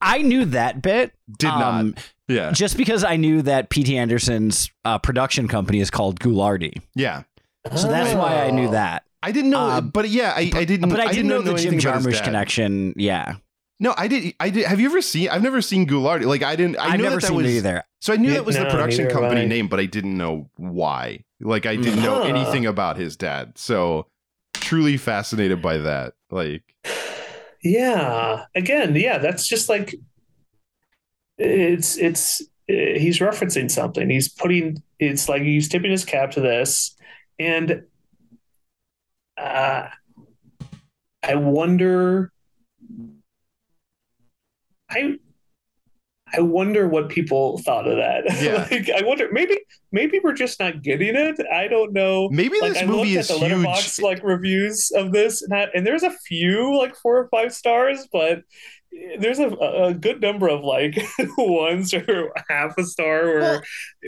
I knew that bit. Did um, not. Yeah. Just because I knew that P.T. Anderson's uh, production company is called Ghoulardi. Yeah. So that's why I knew Oh. that. I didn't know, Uh, but yeah, I, I didn't. But I didn't know, know the Jim anything about his Jarmusch connection. Yeah. No, I did. I did. Have you ever seen? I've never seen Ghoulardi. Like I didn't. I I've knew never that that seen was it either. So I knew Yeah, that was the production company name, but I didn't know why. Like I didn't know anything about his dad. So truly fascinated by that. Like yeah again yeah that's just like it's it's uh, he's referencing something he's putting it's like he's tipping his cap to this and uh i wonder i I wonder what people thought of that. Yeah. like, I wonder maybe maybe we're just not getting it. I don't know. maybe like this I movie looked is at the huge. Letterboxd like reviews of this and, that, and there's a few like four or five stars but there's a, a good number of like ones or half a star where Well-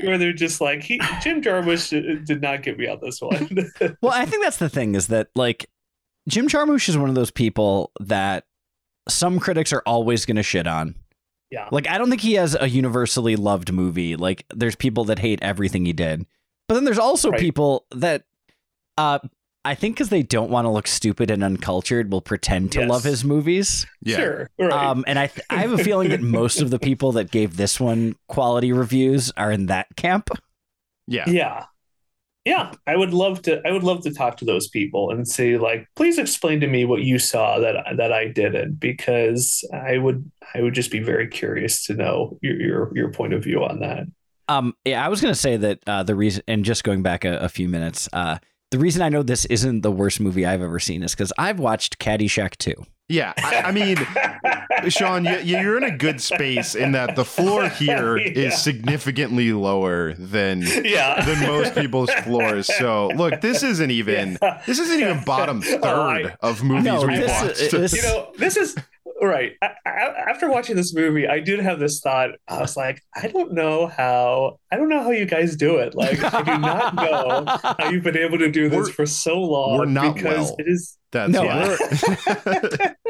where they're just like he Jim Jarmusch did- did not get me on this one. Well, I think that's the thing is that like Jim Jarmusch is one of those people that some critics are always going to shit on. Yeah. Like I don't think he has a universally loved movie. Like there's people that hate everything he did. But then there's also Right. people that uh I think cuz they don't want to look stupid and uncultured will pretend to Yes. love his movies. yeah. Sure, right. Um and I th- I have a feeling that most of the people that gave this one quality reviews are in that camp. Yeah. yeah. Yeah, I would love to. I would love to talk to those people and say, like, please explain to me what you saw that that I didn't, because I would. I would just be very curious to know your your, your point of view on that. Um, yeah, I was gonna say that uh, the reason, and just going back a, a few minutes, uh, the reason I know this isn't the worst movie I've ever seen is because I've watched Caddyshack 2. Yeah. I, I mean, Sean, you, you're in a good space in that the floor here is Yeah. significantly lower than yeah, than most people's floors. So look, this isn't even Yeah. this isn't even bottom third Oh, I- of movies No, we've this- watched. this- you know, this is right. I, I, after watching this movie, I did have this thought. I was like, I don't know how. I don't know how you guys do it. Like, I do not know how you've been able to do this We're- for so long. we're not because well. it is. That's No.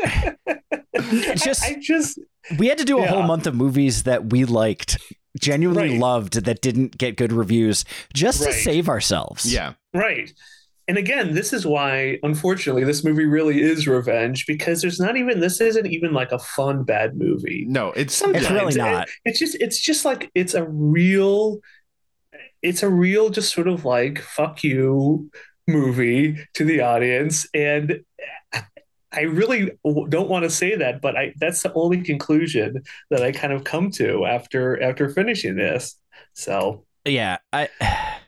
Just- I, I just We had to do a whole month of movies that we liked, genuinely Right. loved, that didn't get good reviews, just to save ourselves. yeah. Right. And again, this is why, unfortunately, this movie really is revenge because there's not even this isn't even like a fun bad movie. No, it's Sometimes It's really it- not. it's just it's just like it's a real it's a real just sort of like fuck you movie to the audience and I really don't want to say that, but I that's the only conclusion that I kind of come to after after finishing this. So Yeah, I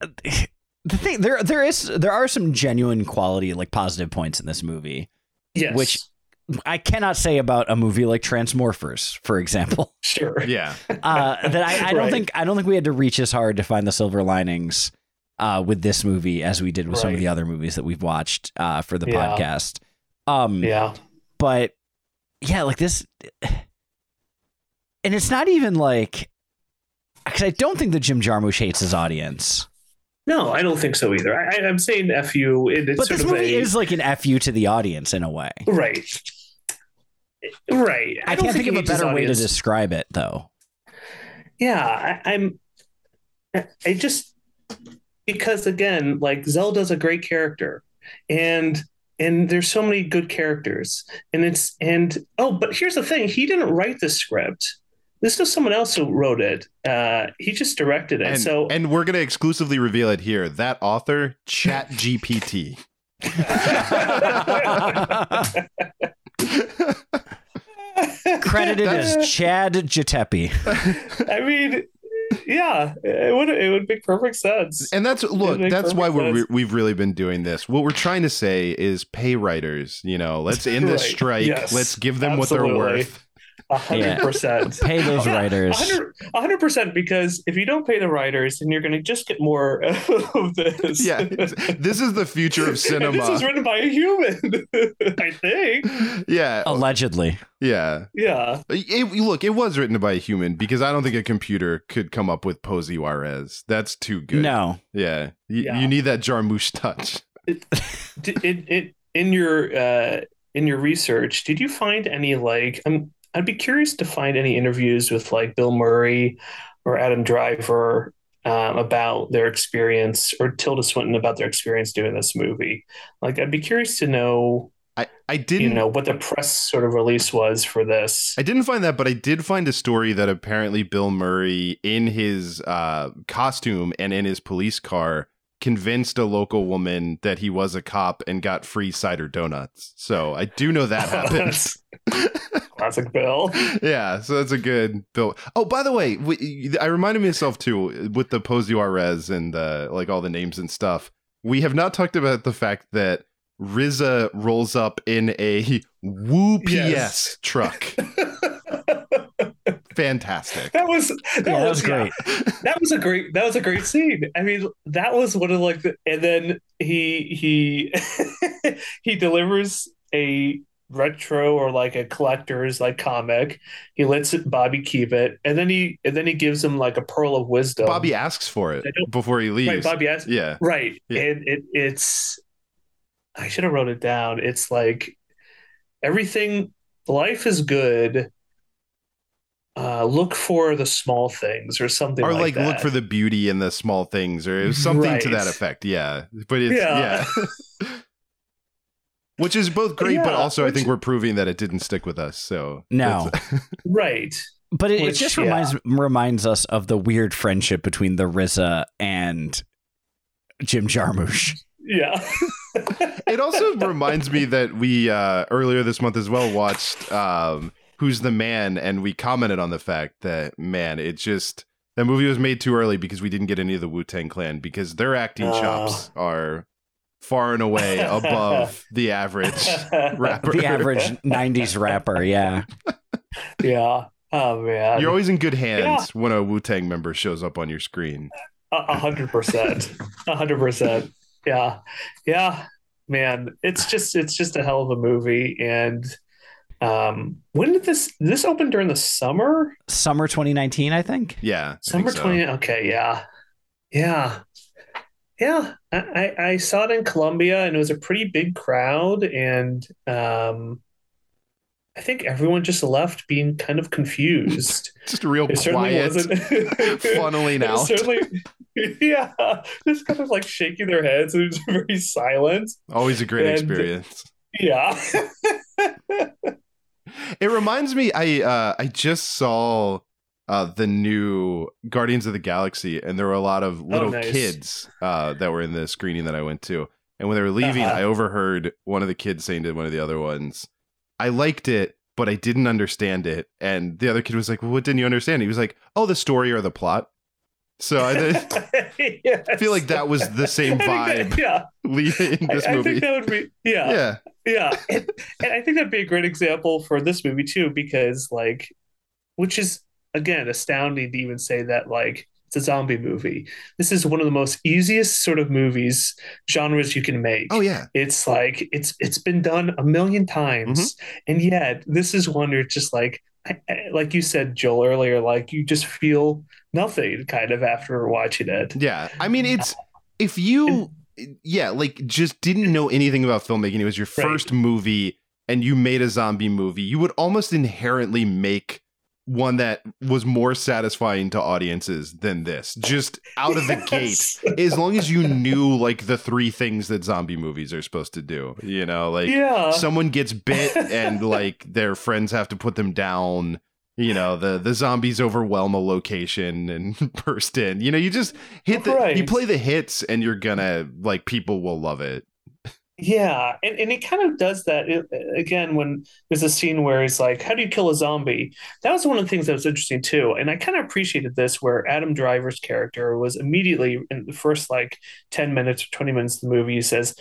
the thing there there is there are some genuine quality like positive points in this movie Yes. Which- i cannot say about a movie like transmorphers for example sure. Yeah. uh that I, I don't Right. think i don't think we had to reach as hard to find the silver linings uh with this movie as we did with some of the other movies that we've watched uh for the Yeah. podcast um Yeah. but yeah, like this, and it's not even like because I don't think that Jim Jarmusch hates his audience, No, I don't think so either. I, I- I'm saying fu. It, it's but sort this movie a, is like an fu to the audience in a way. right. Right. I, don't can't think, of a better way to describe it, though. Yeah, I, I'm. I just because again, like Zelda's a great character, and and there's so many good characters, and it's and oh, but here's the thing: he didn't write the script. This was someone else who wrote it. Uh, he just directed it. And, so and we're gonna exclusively reveal it here. That author, Chat GPT. Credited as Chad Jatepi. I mean, yeah, it would it would make perfect sense. And that's look, that's why we're, we've really been doing this. What we're trying to say is pay writers, you know, let's end this Right. strike. Yes. Let's give them what they're worth. A hundred percent. Pay those Yeah, writers. A hundred percent, because if you don't pay the writers, then you're going to just get more of this. Yeah, this is the future of And cinema. this is written by a human, I think. yeah, Allegedly. yeah. Yeah, It, look, it was written by a human because I don't think a computer could come up with Posey Juarez. That's too good. No. Yeah, you, Yeah. you need that Jarmusch touch. D- it, it, in your uh, in your research, did you find any like? I'm I'd be curious to find any interviews with like Bill Murray or Adam Driver um, about their experience, or Tilda Swinton about their experience doing this movie. Like, I'd be curious to know, I, I didn't you know, what the press sort of release was for this. I didn't find that, but I did find a story that apparently Bill Murray, in his uh, costume and in his police car, convinced a local woman that he was a cop and got free cider donuts. So I do know that happens. Classic Bill. yeah, so that's a good Bill. Oh, by the way, we, I reminded myself too with the Posey Juarez and uh, like all the names and stuff. We have not talked about the fact that RZA rolls up in a WU-PS Yes. truck. Fantastic. That was that, Yeah, that was, was great. that was a great that was a great scene. I mean, that was one of like the and then he he he delivers a retro or like a collector's like comic. He lets it Bobby keep it, and then he and then he gives him like a pearl of wisdom. Bobby asks for it before he leaves. right? Bobby asks, Yeah. right, Yeah. and it it's I should have wrote it down. It's like everything. Life is good. Uh, look for the small things, or something, Or like, like, that. look for the beauty in the small things, or something to that effect. Yeah, but it's Yeah. yeah, which is both great, but Yeah, also I think we're proving that it didn't stick with us. So No. right. But it, it Which, just yeah. reminds reminds us of the weird friendship between the RZA and Jim Jarmusch. Yeah. it also reminds me that we uh, earlier this month as well watched um, Who's the Man, and we commented on the fact that man, it just that movie was made too early because we didn't get any of the Wu Tang Clan because their acting Oh. chops are far and away above the average rapper. The average 90s rapper, yeah. yeah. Oh man. You're always in good hands when a Wu Tang member shows up on your screen. A a hundred percent. A hundred percent. Yeah. Yeah. Man, it's just it's just a hell of a movie. And um when did this this open during the summer? Summer 2019, I think. Yeah, I think Summer so. twenty okay, yeah. Yeah. Yeah. I, I I saw it in Columbia and it was a pretty big crowd and um I think everyone just left being kind of confused. Just real It certainly quiet, wasn't funneling It was out. Certainly, yeah, just kind of like shaking their heads. It was very silent. Always a great And- experience. Yeah, It reminds me, I uh, I just saw uh, the new Guardians of the Galaxy, and there were a lot of little Oh, nice. kids uh, that were in the screening that I went to. And when they were leaving, Uh-huh. I overheard one of the kids saying to one of the other ones, "I liked it, but I didn't understand it." And the other kid was like, "Well, what didn't you understand?" He was like, "Oh, the story or the plot." So I, I feel like that was the same vibe yeah, leading this I, I movie. think that would be yeah, yeah. yeah, and, and I think that'd be a great example for this movie too, because like, which is again astounding to even say that like it's a zombie movie. This is one of the most easiest sort of movies genres you can make. Oh yeah. It's like it's it's been done a million times, Mm-hmm. and yet this is one where it's just like I, I- like you said, Joel earlier, like you just feel nothing kind of after watching it. Yeah. I mean, it's if you, yeah, like just didn't know anything about filmmaking, it was your Right. first movie and you made a zombie movie, you would almost inherently make one that was more satisfying to audiences than this, just out of the gate. As long as you knew like the three things that zombie movies are supposed to do, you know, like yeah, someone gets bit and like their friends have to put them down you know the the zombies overwhelm a location and burst in. You know you just hit the you play the hits and you're gonna like people will love it. Yeah, and, and it kind of does that it, again when there's a scene where he's like, "How do you kill a zombie?" That was one of the things that was interesting too, and I kind of appreciated this where Adam Driver's character was immediately in the first like ten minutes or twenty minutes of the movie, he says,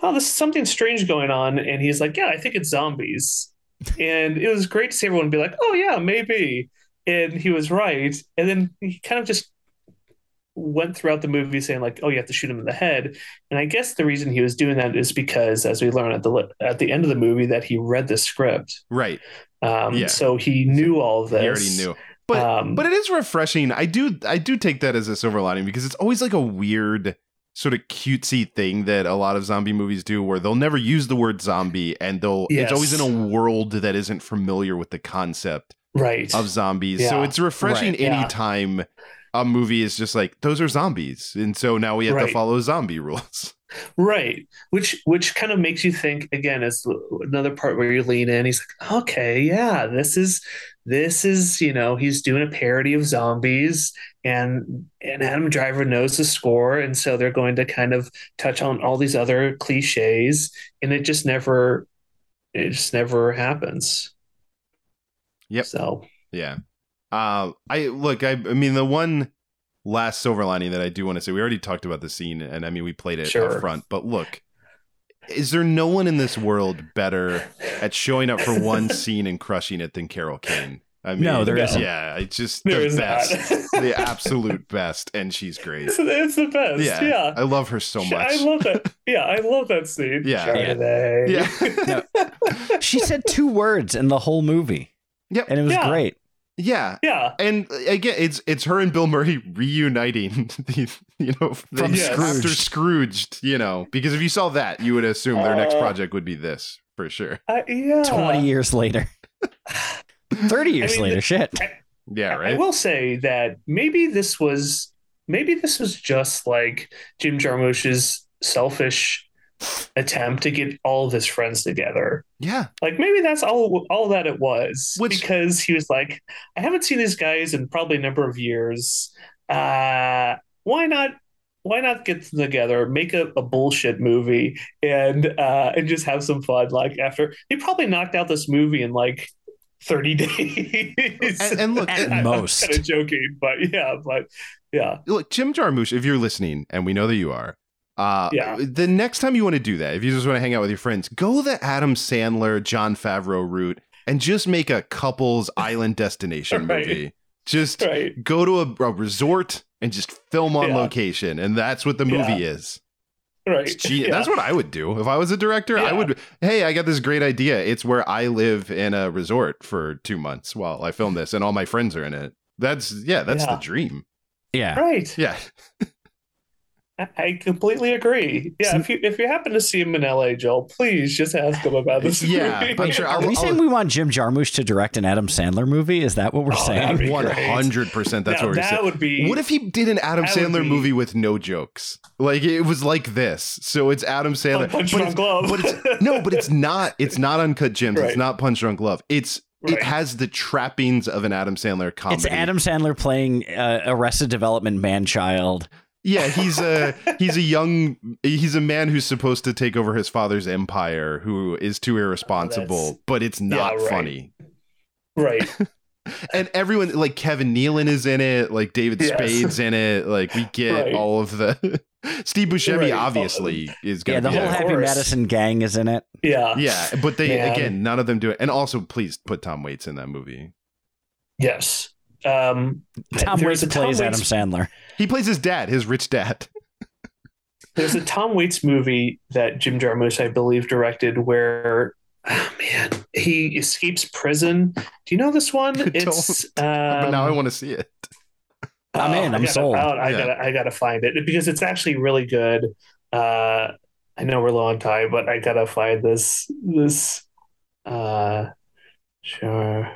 "Oh, there's something strange going on," and he's like, "Yeah, I think it's zombies," and it was great to see everyone be like, "Oh yeah, maybe," and he was right, and then he kind of just went throughout the movie saying like, "Oh, you have to shoot him in the head." And I guess the reason he was doing that is because, as we learn at the at the end of the movie, that he read the script, right um, Yeah. so he knew all this. he already knew but Um, but it is refreshing i do i do take that as a silver lining because it's always like a weird sort of cutesy thing that a lot of zombie movies do where they'll never use the word zombie and they'll it's always in a world that isn't familiar with the concept right? of zombies. So it's refreshing Right, yeah. a movie is just like, those are zombies. And so now we have to follow zombie rules. Right, which which kind of makes you think again. Is another part where you lean in. He's like, okay, yeah, this is this is you know he's doing a parody of zombies, and and Adam Driver knows the score, and so they're going to kind of touch on all these other cliches, and it just never it just never happens. Yep. So Yeah. Uh, I look, I, I mean, the one last silver lining that I do want to say, we already talked about the scene and I mean, we played it Sure. up front, but look, is there no one in this world better at showing up for one scene and crushing it than Carol Kane? I mean, No, there No. isn't. Yeah, it's just There the best, the absolute best, and she's great. it's, it's the best. Yeah, Yeah. I love her so much. I love that. Yeah, I love that scene. Yeah. Chardonnay. Yeah. She said two words in the whole movie. Yep. And it was Yeah. great. Yeah, yeah. and again, it's it's her and Bill Murray reuniting. The, you know, the, From Yes. after Scrooged. You know, because if you saw that, you would assume their next Uh, project would be this for sure. I, yeah. 20 years later. 30 years mean, later. the- Shit. Yeah, right. I will say that maybe this was maybe this was just like Jim Jarmusch's selfish attempt to get all of his friends together. yeah, Like maybe that's all all that it was. Which- because he was like, I haven't seen these guys in probably a number of years. Uh why not why not get them together, make a, a bullshit movie and uh and just have some fun like after he probably knocked out this movie in like 30 days. and, and look, At and- most. kind of joking, but yeah, but yeah. look, Jim Jarmusch, if you're listening, and we know that you are, uh, Yeah. the next time you want to do that, if you just want to hang out with your friends, go the Adam Sandler, Jon Favreau route, and just make a couple's island destination Right. movie. Just Right. go to a, a resort and just film on Yeah. location, and that's what the movie is. Right. Gee- Yeah. That's what I would do if I was a director. I would. Hey, I got this great idea. It's where I live in a resort for two months while I film this, and all my friends are in it. That's yeah, that's Yeah. the dream. Yeah. Right. Yeah, I- I completely agree. Yeah, if you if you happen to see him in LA, Joel, please just ask him about this. Yeah, movie. I'm sure Are we saying we want Jim Jarmusch to direct an Adam Sandler movie? Is that what we're Oh, saying? be one great. hundred percent. That's Now, what we're that saying. would be What if he did an Adam Sandler be- movie with no jokes? Like it was like this. So it's Adam Sandler, Punch but Drunk it's, Love. but it's no, but it's not. It's not uncut gems. It's not Punch Drunk Love. It's Right. it has the trappings of an Adam Sandler comedy. It's Adam Sandler playing uh, Arrested Development man child. Yeah, he's a he's a young he's a man who's supposed to take over his father's empire who is too irresponsible, that's- but it's not yeah, right. funny. right. and everyone like Kevin Nealon is in it, like David Yes. Spade's in it. Like we get Right. all of the Steve Buscemi Right. obviously is gonna be the be whole happy madison gang is in it. Yeah. Yeah, but they Man. again, none of them do it. And also, please put Tom Waits in that movie. Yes. Um, Tom Waits a Tom plays Waits- Adam Sandler. He plays his dad, his rich dad. There's a Tom Waits movie that Jim Jarmusch, I believe, directed where, oh man, he escapes prison. Do you know this one? Don't. It's. Um, but now I want to see it. I'm in, I I'm gotta- sold. I, I Yeah. gotta, I gotta find it because it's actually really good. Uh, I know we're low on time, but I gotta find this. This. Uh, sure.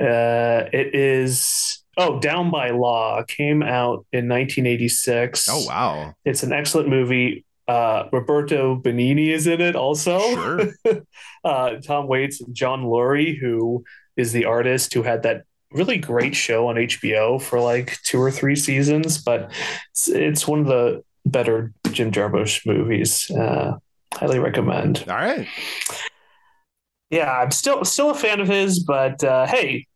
Uh, it is. Oh, Down by Law came out in 1986. Oh wow, It's an excellent movie. Uh, Roberto Benigni is in it also. sure. uh, Tom Waits and John Lurie, who is the artist who had that really great show on HBO for like two or three seasons. But it's, it's one of the better Jim Jarmusch movies. Uh, highly recommend. All right, Yeah, I'm still still a fan of his, but uh, hey,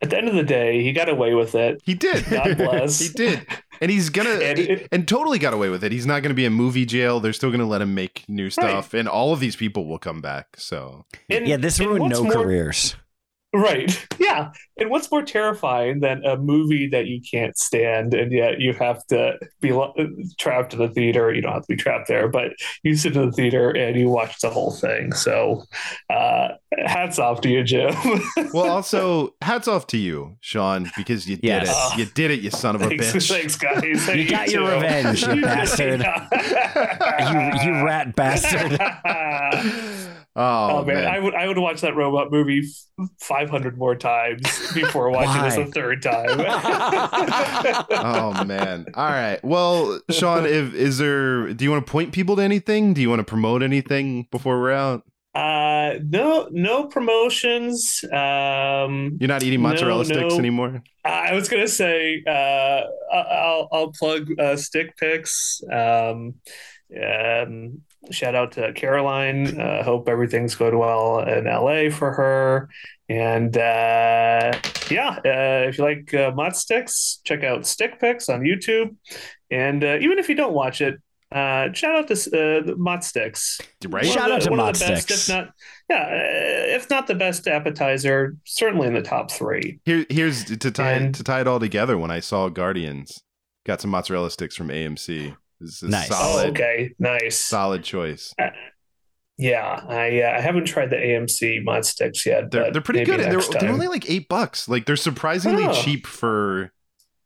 at the end of the day, he got away with it. he did. God bless. he did, and he's gonna And and, totally got away with it. He's not gonna be in movie jail. They're still gonna let him make new stuff, and all of these people will come back. So And- Yeah, this and ruined no more- careers. Right. Yeah. And what's more terrifying than a movie that you can't stand and yet you have to be lo- trapped in the theater? You don't have to be trapped there, but you sit in the theater and you watch the whole thing. So, uh, hats off to you, Jim. well, also hats off to you, Sean, because you did Yes. it. You did it, you son of a thanks, bitch. thanks, guys. Thank You got your too. revenge, you bastard. You, you rat bastard. Oh, Oh, man, I would I would watch that robot movie five hundred more times before watching this a third time. oh man. All right. Well, Sean, if is there do you want to point people to anything? Do you want to promote anything before we're out? Uh, no, no promotions. Um, You're not eating mozzarella No, sticks no. anymore? I was gonna say, uh, I'll I'll plug uh, stick picks. Um, um, shout out to Caroline. Uh, hope everything's going well in LA for her. And uh, yeah, uh, if you like uh, mozz sticks, check out Stick Picks on YouTube. And uh, even if you don't watch it, uh, shout out to uh, the Mozz Sticks. Right? One Shout the- out to one of the best, Sticks. if not, yeah, uh, if not the best appetizer, certainly in the top three. Here here's to tie And- to tie it all together when I saw Guardians. Got some mozzarella sticks from AMC. This is Nice. solid Oh, okay, nice. solid choice. Yeah, I uh, I haven't tried the AMC mozz sticks yet. They're but they're pretty good. and They're, they're only like eight bucks. Like they're surprisingly Oh. cheap for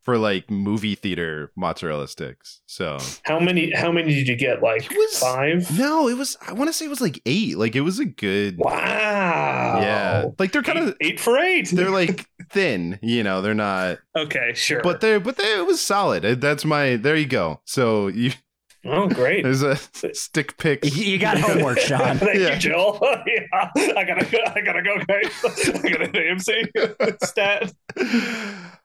for like movie theater mozzarella sticks. So How many? How many did you get? Like It was- five. no, it was I want to say it was like eight. Like it was a good Wow. Yeah. Like they're kind of eight, eight for eight. they're like thin, you know, they're not okay, sure. but they're but they, it was solid. That's my there you go. So you oh, great. there's a stick pick. You got homework, Sean. Thank Yeah. you, Joel. yeah, I gotta go. I gotta go, guys. I got an AMC stat.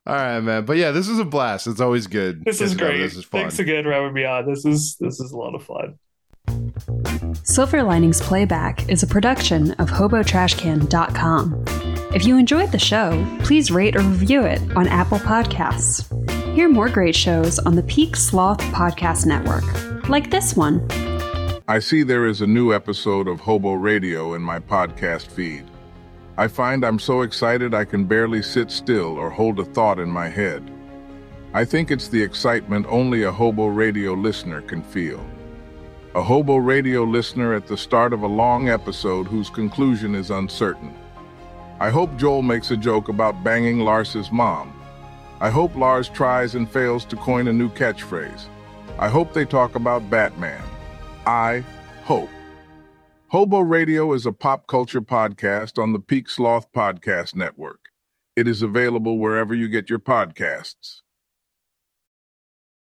All right, man. But yeah, this is a blast. It's always good. This is great. This is fun. Thanks again for having me on. This is this is a lot of fun. Silver Linings Playback is a production of HoboTrashCan.com. If you enjoyed the show, please rate or review it on Apple Podcasts. Hear more great shows on the Peak Sloth Podcast Network, like this one. I see there is a new episode of Hobo Radio in my podcast feed. I find I'm so excited I can barely sit still or hold a thought in my head. I think it's the excitement only a Hobo Radio listener can feel. A Hobo Radio listener at the start of a long episode whose conclusion is uncertain. I hope Joel makes a joke about banging Lars's mom. I hope Lars tries and fails to coin a new catchphrase. I hope they talk about Batman. I hope. Hobo Radio is a pop culture podcast on the Peak Sloth Podcast Network. It is available wherever you get your podcasts.